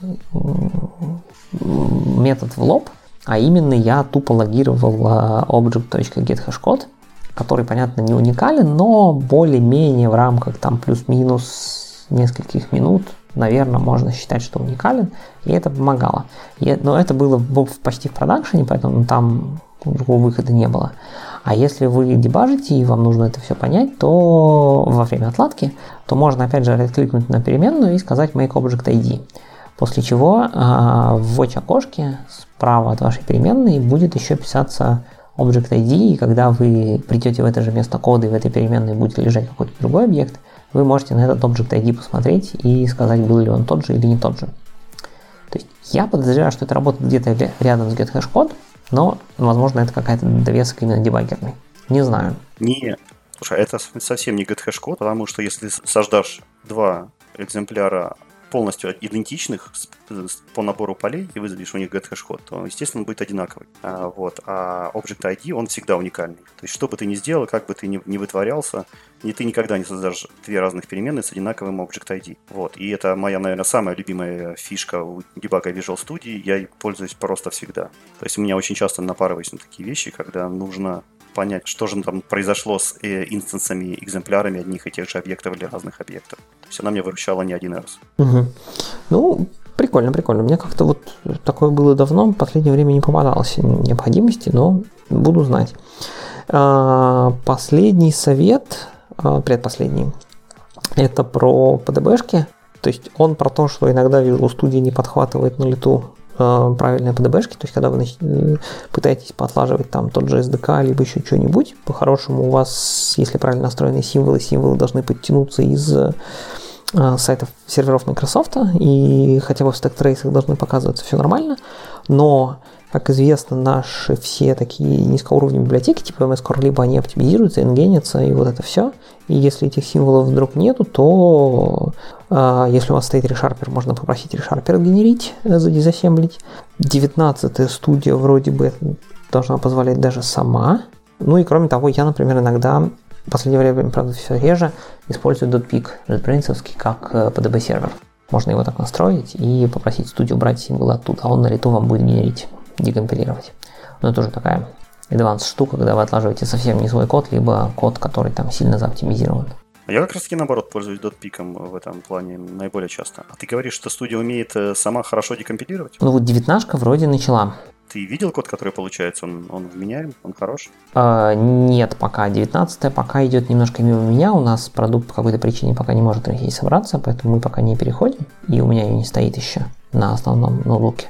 метод в лоб, а именно я тупо логировал а, object.getHashCode, который, понятно, не уникален, но более-менее в рамках там плюс-минус нескольких минут наверное, можно считать, что уникален, и это помогало. Но это было почти в продакшене, поэтому там другого выхода не было. А если вы дебажите и вам нужно это все понять, то во время отладки, то можно опять же кликнуть на переменную и сказать make object ID. После чего э, в watch окошке справа от вашей переменной будет еще писаться Object ID, и когда вы придете в это же место кода и в этой переменной будет лежать какой-то другой объект, вы можете на этот Object ID посмотреть и сказать, был ли он тот же или не тот же. То есть я подозреваю, что это работает где-то рядом с GetHashCode, но, возможно, это какая-то довесок именно дебаггерный. Не знаю. Не, слушай, это совсем не GetHashCode, потому что если сождашь два экземпляра полностью идентичных по набору полей и вызовешь у них get hash код, то, естественно, он будет одинаковый. А, вот. а Object ID, он всегда уникальный. То есть, что бы ты ни сделал, как бы ты ни, ни вытворялся, ни ты никогда не создашь две разных переменные с одинаковым Object ID. Вот. И это моя, наверное, самая любимая фишка у дебага Visual Studio. Я ей пользуюсь просто всегда. То есть, у меня очень часто напарываюсь на такие вещи, когда нужно понять, что же там произошло с э, инстансами, экземплярами одних и тех же объектов или разных объектов. То есть она меня выручала не один раз. Угу. Ну, прикольно, прикольно. Мне как-то вот такое было давно, в последнее время не попадалось необходимости, но буду знать. А, последний совет, а, предпоследний, это про ПДБшки. То есть он про то, что иногда Visual Studio не подхватывает на лету правильные PDB-шки, то есть когда вы э, пытаетесь поотлаживать там тот же SDK, либо еще что-нибудь, по-хорошему у вас, если правильно настроены символы, символы должны подтянуться из э, сайтов серверов Microsoft, и хотя бы в стек-трейсах должны показываться все нормально, но как известно, наши все такие низкоуровневые библиотеки, типа MS либо они оптимизируются, ингенятся и вот это все. И если этих символов вдруг нету, то э, если у вас стоит ReSharper, можно попросить ReSharper генерить, э, задизассемблить. 19 студия вроде бы должна позволять даже сама. Ну и кроме того, я, например, иногда в последнее время, правда, все реже использую .peak JetBrains как э, сервер. Можно его так настроить и попросить студию брать символы оттуда, а он на лету вам будет генерить декомпилировать. Но это уже такая advanced штука, когда вы отлаживаете совсем не свой код, либо код, который там сильно заоптимизирован. А я как раз таки наоборот пользуюсь дотпиком в этом плане наиболее часто. А ты говоришь, что студия умеет э, сама хорошо декомпилировать? Ну вот девятнашка вроде начала. Ты видел код, который получается? Он, он вменяем? Он хорош? А, нет, пока. 19 пока идет немножко мимо меня. У нас продукт по какой-то причине пока не может собраться, поэтому мы пока не переходим. И у меня ее не стоит еще на основном ноутбуке.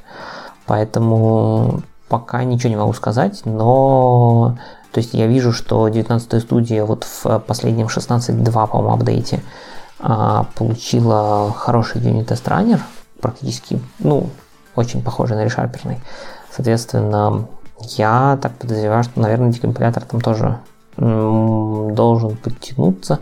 Поэтому пока ничего не могу сказать, но то есть я вижу, что 19 студия вот в последнем 16.2, по-моему, апдейте а, получила хороший юнит раннер практически, ну, очень похожий на решарперный. Соответственно, я так подозреваю, что, наверное, декомпилятор там тоже должен подтянуться.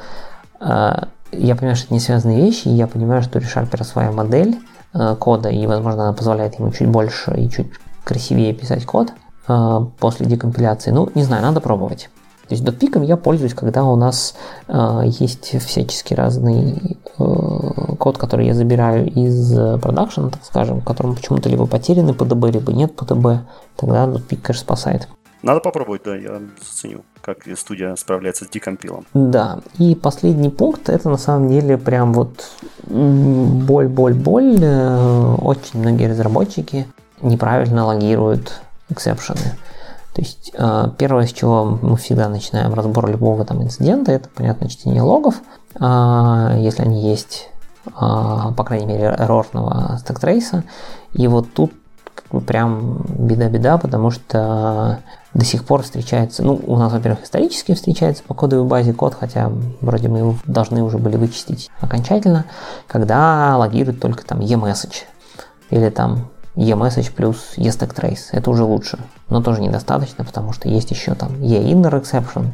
А, я понимаю, что это не связанные вещи, и я понимаю, что ReSharper своя модель, кода, и, возможно, она позволяет ему чуть больше и чуть красивее писать код э, после декомпиляции. Ну, не знаю, надо пробовать. То есть дотпиком я пользуюсь, когда у нас э, есть всячески разный э, код, который я забираю из продакшена, так скажем, в котором почему-то либо потеряны ПДБ, либо нет ПДБ. Тогда дотпик, конечно, спасает. Надо попробовать, да, я заценю, как студия справляется с декомпилом. Да, и последний пункт, это на самом деле прям вот боль-боль-боль. Э, очень многие разработчики неправильно логируют эксепшены. То есть э, первое, с чего мы всегда начинаем разбор любого там инцидента, это, понятно, чтение логов, э, если они есть, э, по крайней мере, эррорного стек-трейса. И вот тут прям беда-беда, потому что до сих пор встречается, ну, у нас, во-первых, исторически встречается по кодовой базе код, хотя вроде мы его должны уже были вычистить окончательно, когда логируют только там e-message или там e-message плюс e-stack trace. Это уже лучше, но тоже недостаточно, потому что есть еще там e-inner exception,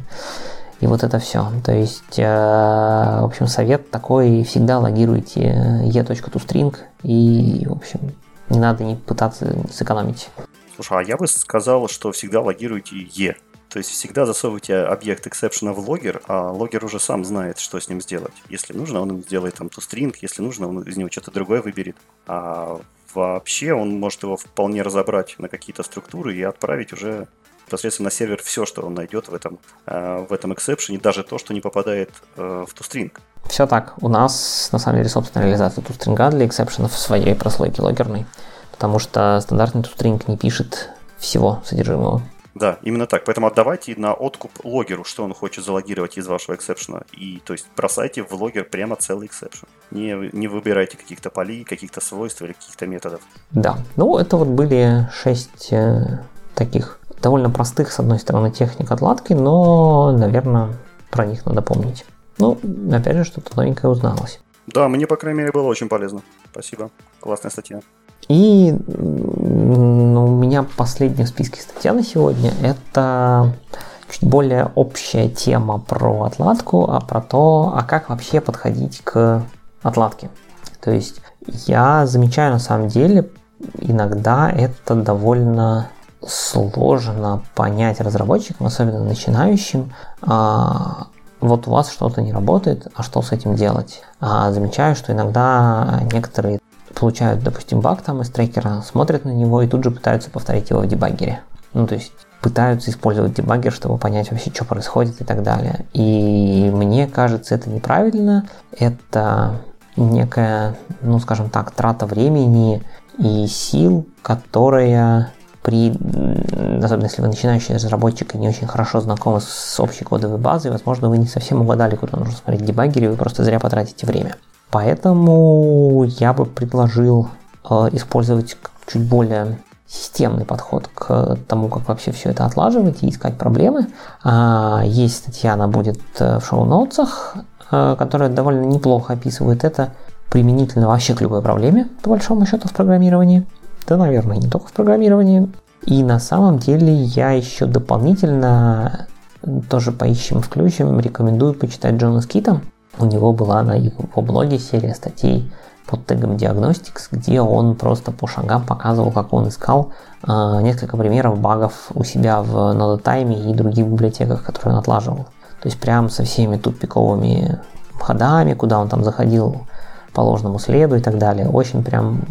и вот это все. То есть, э, в общем, совет такой, всегда логируйте e.toString, и, в общем, не надо не пытаться сэкономить. Слушай, а я бы сказал, что всегда логируйте E. То есть всегда засовывайте объект эксепшена в логер, а логер уже сам знает, что с ним сделать. Если нужно, он сделает там toString, если нужно, он из него что-то другое выберет. А вообще он может его вполне разобрать на какие-то структуры и отправить уже непосредственно на сервер все, что он найдет в этом, э, в этом эксепшене, даже то, что не попадает э, в toString. Все так. У нас, на самом деле, собственная реализация toString для эксепшенов в своей прослойке логерной потому что стандартный toString не пишет всего содержимого. Да, именно так. Поэтому отдавайте на откуп логеру, что он хочет залогировать из вашего эксепшена. И то есть бросайте в логер прямо целый exception. Не, не выбирайте каких-то полей, каких-то свойств или каких-то методов. Да, ну это вот были шесть э, таких довольно простых, с одной стороны, техник отладки, но, наверное, про них надо помнить. Ну, опять же, что-то новенькое узналось. Да, мне, по крайней мере, было очень полезно. Спасибо. Классная статья. И ну, у меня последняя в списке статья на сегодня – это чуть более общая тема про отладку, а про то, а как вообще подходить к отладке. То есть я замечаю на самом деле, иногда это довольно сложно понять разработчикам, особенно начинающим, а, вот у вас что-то не работает, а что с этим делать? А замечаю, что иногда некоторые получают, допустим, баг там из трекера, смотрят на него и тут же пытаются повторить его в дебаггере. Ну, то есть пытаются использовать дебаггер, чтобы понять вообще, что происходит и так далее. И мне кажется, это неправильно. Это некая, ну, скажем так, трата времени и сил, которая при, особенно если вы начинающий разработчик и не очень хорошо знакомы с общей кодовой базой, возможно, вы не совсем угадали, куда нужно смотреть в дебаггере, вы просто зря потратите время. Поэтому я бы предложил э, использовать чуть более системный подход к тому, как вообще все это отлаживать и искать проблемы. А, есть статья, она будет э, в шоу-ноутсах, э, которая довольно неплохо описывает это применительно вообще к любой проблеме, по большому счету, в программировании. Да, наверное, не только в программировании. И на самом деле я еще дополнительно тоже поищем, включим, рекомендую почитать Джона Скита. У него была на его блоге серия статей под тегом Diagnostics, где он просто по шагам показывал, как он искал э, несколько примеров багов у себя в NodeTime и других библиотеках, которые он отлаживал. То есть прям со всеми тупиковыми ходами, куда он там заходил по ложному следу и так далее. Очень прям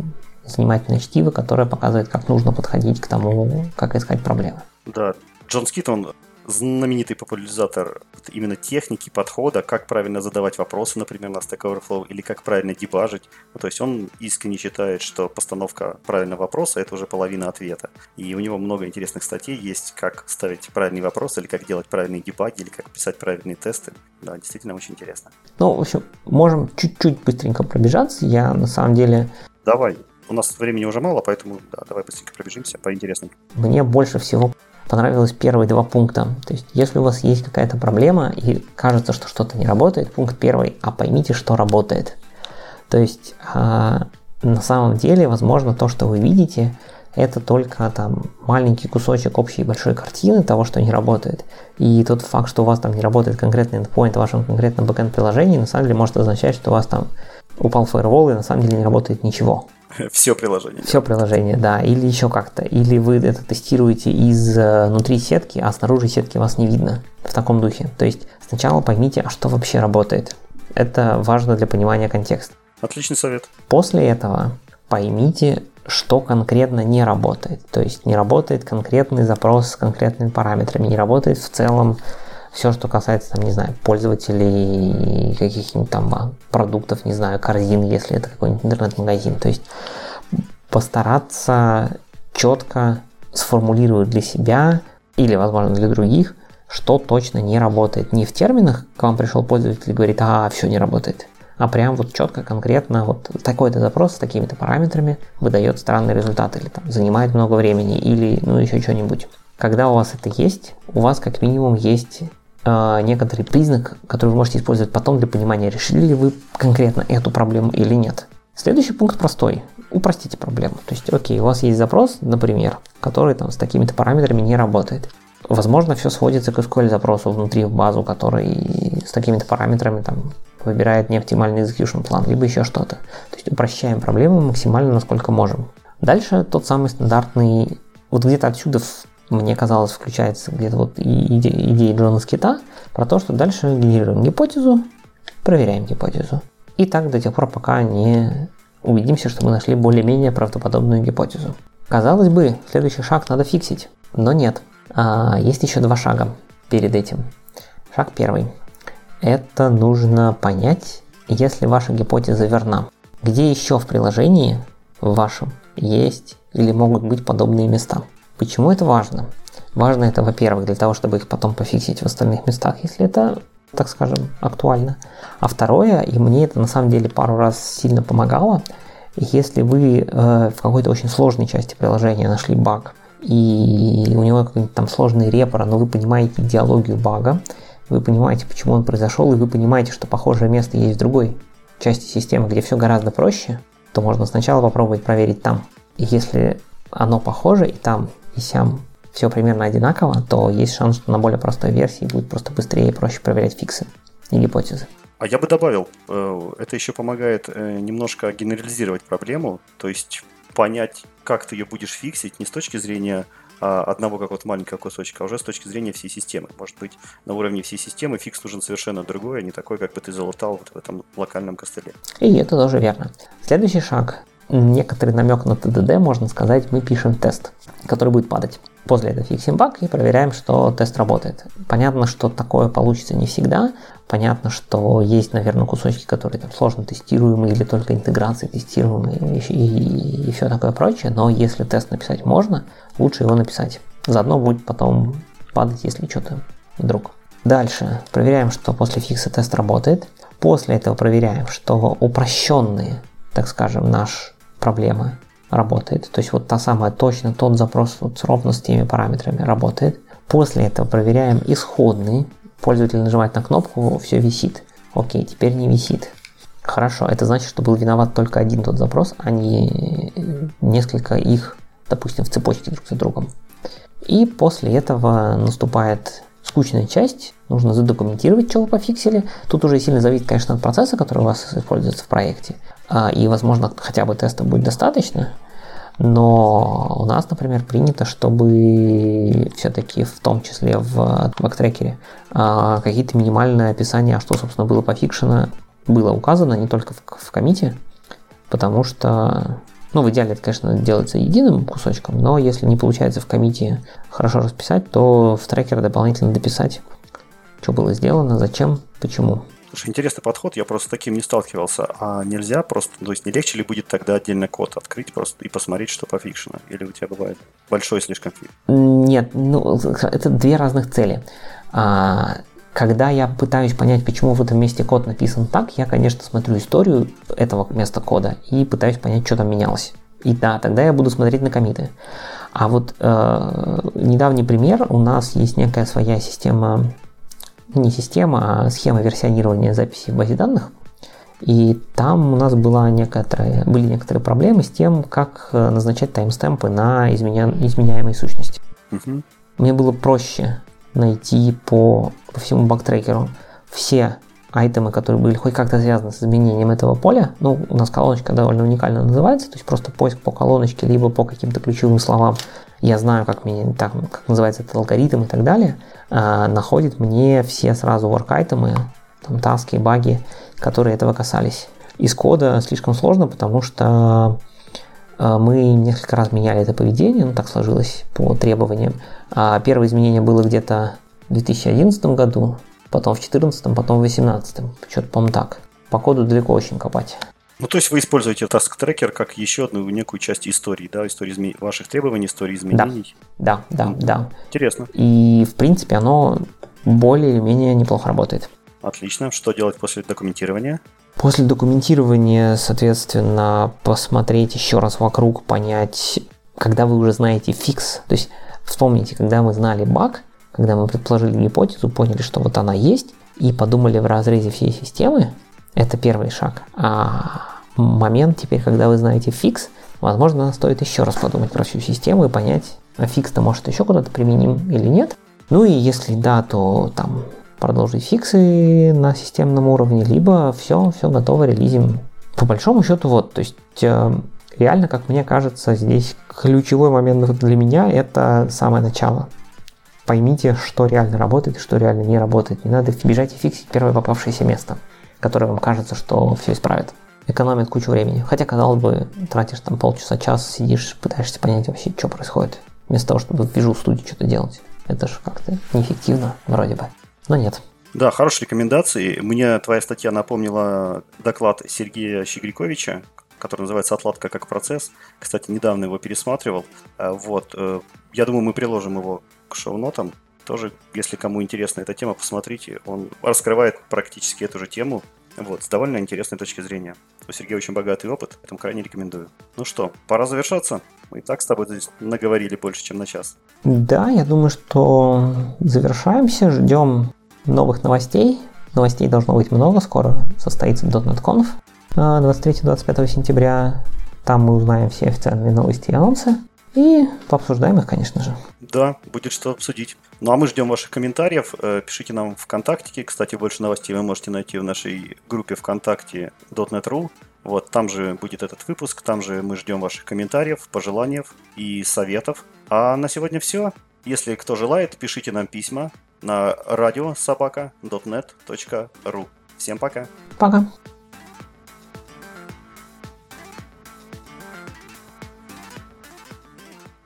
занимательное чтиво, которое показывает, как нужно подходить к тому, как искать проблемы. Да, Джон Скит, он знаменитый популяризатор именно техники, подхода, как правильно задавать вопросы, например, на Stack Overflow, или как правильно дебажить. Ну, то есть он искренне считает, что постановка правильного вопроса – это уже половина ответа. И у него много интересных статей есть, как ставить правильный вопрос, или как делать правильные дебаги, или как писать правильные тесты. Да, действительно очень интересно. Ну, в общем, можем чуть-чуть быстренько пробежаться. Я на самом деле... Давай. У нас времени уже мало, поэтому да, давай быстренько пробежимся по интересным. Мне больше всего понравилось первые два пункта. То есть, если у вас есть какая-то проблема и кажется, что что-то не работает, пункт первый, а поймите, что работает. То есть, а, на самом деле, возможно, то, что вы видите, это только там маленький кусочек общей большой картины того, что не работает. И тот факт, что у вас там не работает конкретный endpoint в вашем конкретном backend приложении, на самом деле может означать, что у вас там упал фаервол и на самом деле не работает ничего. Все приложение. Все приложение, да. Или еще как-то. Или вы это тестируете из э, внутри сетки, а снаружи сетки вас не видно. В таком духе. То есть сначала поймите, а что вообще работает. Это важно для понимания контекста. Отличный совет. После этого поймите, что конкретно не работает. То есть не работает конкретный запрос с конкретными параметрами, не работает в целом все, что касается, там, не знаю, пользователей, каких-нибудь там продуктов, не знаю, корзин, если это какой-нибудь интернет-магазин. То есть постараться четко сформулирует для себя или, возможно, для других, что точно не работает. Не в терминах к вам пришел пользователь и говорит, а, все не работает, а прям вот четко, конкретно, вот такой-то запрос с такими-то параметрами выдает странный результат или там занимает много времени или ну еще что-нибудь. Когда у вас это есть, у вас как минимум есть некоторый признак, который вы можете использовать потом для понимания, решили ли вы конкретно эту проблему или нет. Следующий пункт простой. Упростите проблему. То есть, окей, у вас есть запрос, например, который там с такими-то параметрами не работает. Возможно, все сводится к SQL запросу внутри в базу, который с такими-то параметрами там выбирает неоптимальный execution план, либо еще что-то. То есть упрощаем проблему максимально, насколько можем. Дальше тот самый стандартный, вот где-то отсюда, мне казалось, включается где-то вот идея, идея Джона Скита про то, что дальше генерируем гипотезу, проверяем гипотезу. И так до тех пор, пока не убедимся, что мы нашли более-менее правдоподобную гипотезу. Казалось бы, следующий шаг надо фиксить, но нет. А, есть еще два шага перед этим. Шаг первый это нужно понять, если ваша гипотеза верна. Где еще в приложении вашем есть или могут быть подобные места? Почему это важно? Важно это, во-первых, для того, чтобы их потом пофиксить в остальных местах, если это, так скажем, актуально. А второе, и мне это на самом деле пару раз сильно помогало, если вы э, в какой-то очень сложной части приложения нашли баг, и у него какой-нибудь там сложный репор, но вы понимаете идеологию бага, вы понимаете, почему он произошел, и вы понимаете, что похожее место есть в другой части системы, где все гораздо проще, то можно сначала попробовать проверить там. Если оно похоже и там, и сям все примерно одинаково, то есть шанс, что на более простой версии будет просто быстрее и проще проверять фиксы и гипотезы. А я бы добавил, э, это еще помогает э, немножко генерализировать проблему, то есть понять, как ты ее будешь фиксить не с точки зрения а, одного какого-то маленького кусочка, а уже с точки зрения всей системы. Может быть, на уровне всей системы фикс нужен совершенно другой, а не такой, как бы ты залутал вот в этом локальном костыле. И это тоже верно. Следующий шаг. Некоторый намек на ТДД, можно сказать, мы пишем тест, который будет падать. После этого фиксим баг и проверяем, что тест работает. Понятно, что такое получится не всегда. Понятно, что есть, наверное, кусочки, которые там сложно тестируемые или только интеграции тестируемые и, и, и все такое прочее. Но если тест написать можно, лучше его написать. Заодно будет потом падать, если что-то вдруг. Дальше проверяем, что после фикса тест работает. После этого проверяем, что упрощенные, так скажем, наш проблемы работает. То есть вот та самая точно тот запрос вот ровно с теми параметрами работает. После этого проверяем исходные. Пользователь нажимает на кнопку, все висит. Окей, теперь не висит. Хорошо, это значит, что был виноват только один тот запрос, а не несколько их, допустим, в цепочке друг за другом. И после этого наступает скучная часть, нужно задокументировать, что вы пофиксили. Тут уже сильно зависит, конечно, от процесса, который у вас используется в проекте. А, и, возможно, хотя бы теста будет достаточно, но у нас, например, принято, чтобы все-таки в том числе в бактрекере а, какие-то минимальные описания, что, собственно, было пофикшено, было указано не только в, в комите, потому что, ну, в идеале это, конечно, делается единым кусочком, но если не получается в комите хорошо расписать, то в трекер дополнительно дописать, что было сделано, зачем, почему. Слушай, интересный подход, я просто с таким не сталкивался. А нельзя просто, то есть не легче ли будет тогда отдельно код открыть просто и посмотреть, что пофикшено? Или у тебя бывает большой слишком фиг? Нет, ну, это две разных цели. А, когда я пытаюсь понять, почему в этом месте код написан так, я, конечно, смотрю историю этого места кода и пытаюсь понять, что там менялось. И да, тогда я буду смотреть на комиты. А вот э, недавний пример, у нас есть некая своя система не система, а схема версионирования записи в базе данных. И там у нас была некоторые, были некоторые проблемы с тем, как э, назначать таймстемпы на изменя, изменяемые сущности. Угу. Мне было проще найти по, по всему бактрекеру все айтемы, которые были хоть как-то связаны с изменением этого поля. Ну, у нас колоночка довольно уникально называется, то есть просто поиск по колоночке, либо по каким-то ключевым словам. Я знаю, как, мне, так, как называется этот алгоритм и так далее. А, находит мне все сразу work-айтемы, там, таски, баги, которые этого касались. Из кода слишком сложно, потому что мы несколько раз меняли это поведение, ну так сложилось по требованиям. А первое изменение было где-то в 2011 году, потом в 2014, потом в 2018. Что-то, по-моему, так. По коду далеко очень копать. Ну, то есть вы используете Task Tracker как еще одну некую часть истории, да, истории изме... ваших требований, истории изменений. Да, да, да, да. Интересно. И, в принципе, оно более или менее неплохо работает. Отлично. Что делать после документирования? После документирования, соответственно, посмотреть еще раз вокруг, понять, когда вы уже знаете фикс. То есть вспомните, когда мы знали баг, когда мы предположили гипотезу, поняли, что вот она есть, и подумали в разрезе всей системы, это первый шаг. А момент теперь, когда вы знаете фикс, возможно, стоит еще раз подумать про всю систему и понять, а фикс-то может еще куда-то применим или нет. Ну и если да, то там продолжить фиксы на системном уровне, либо все, все готово, релизим. По большому счету, вот, то есть э, реально, как мне кажется, здесь ключевой момент для меня это самое начало. Поймите, что реально работает что реально не работает. Не надо бежать и фиксить первое попавшееся место который вам кажется, что все исправит. Экономит кучу времени. Хотя, казалось бы, тратишь там полчаса, час, сидишь, пытаешься понять вообще, что происходит. Вместо того, чтобы в Visual Studio что-то делать. Это же как-то неэффективно, вроде бы. Но нет. Да, хорошие рекомендации. Мне твоя статья напомнила доклад Сергея Щегриковича, который называется «Отладка как процесс». Кстати, недавно его пересматривал. Э, вот. Э, я думаю, мы приложим его к шоу-нотам. Тоже, если кому интересна эта тема, посмотрите. Он раскрывает практически эту же тему. Вот, с довольно интересной точки зрения. У Сергея очень богатый опыт, поэтому крайне рекомендую. Ну что, пора завершаться. Мы и так с тобой здесь наговорили больше, чем на час. Да, я думаю, что завершаемся, ждем новых новостей. Новостей должно быть много, скоро состоится .NET Conf 23-25 э, сентября. Там мы узнаем все официальные новости и анонсы. И пообсуждаем их, конечно же. Да, будет что обсудить. Ну а мы ждем ваших комментариев. Э, пишите нам ВКонтакте. Кстати, больше новостей вы можете найти в нашей группе ВКонтакте .NET.ru. Вот, там же будет этот выпуск, там же мы ждем ваших комментариев, пожеланий и советов. А на сегодня все. Если кто желает, пишите нам письма на радиособака.net.ru. Всем пока. Пока.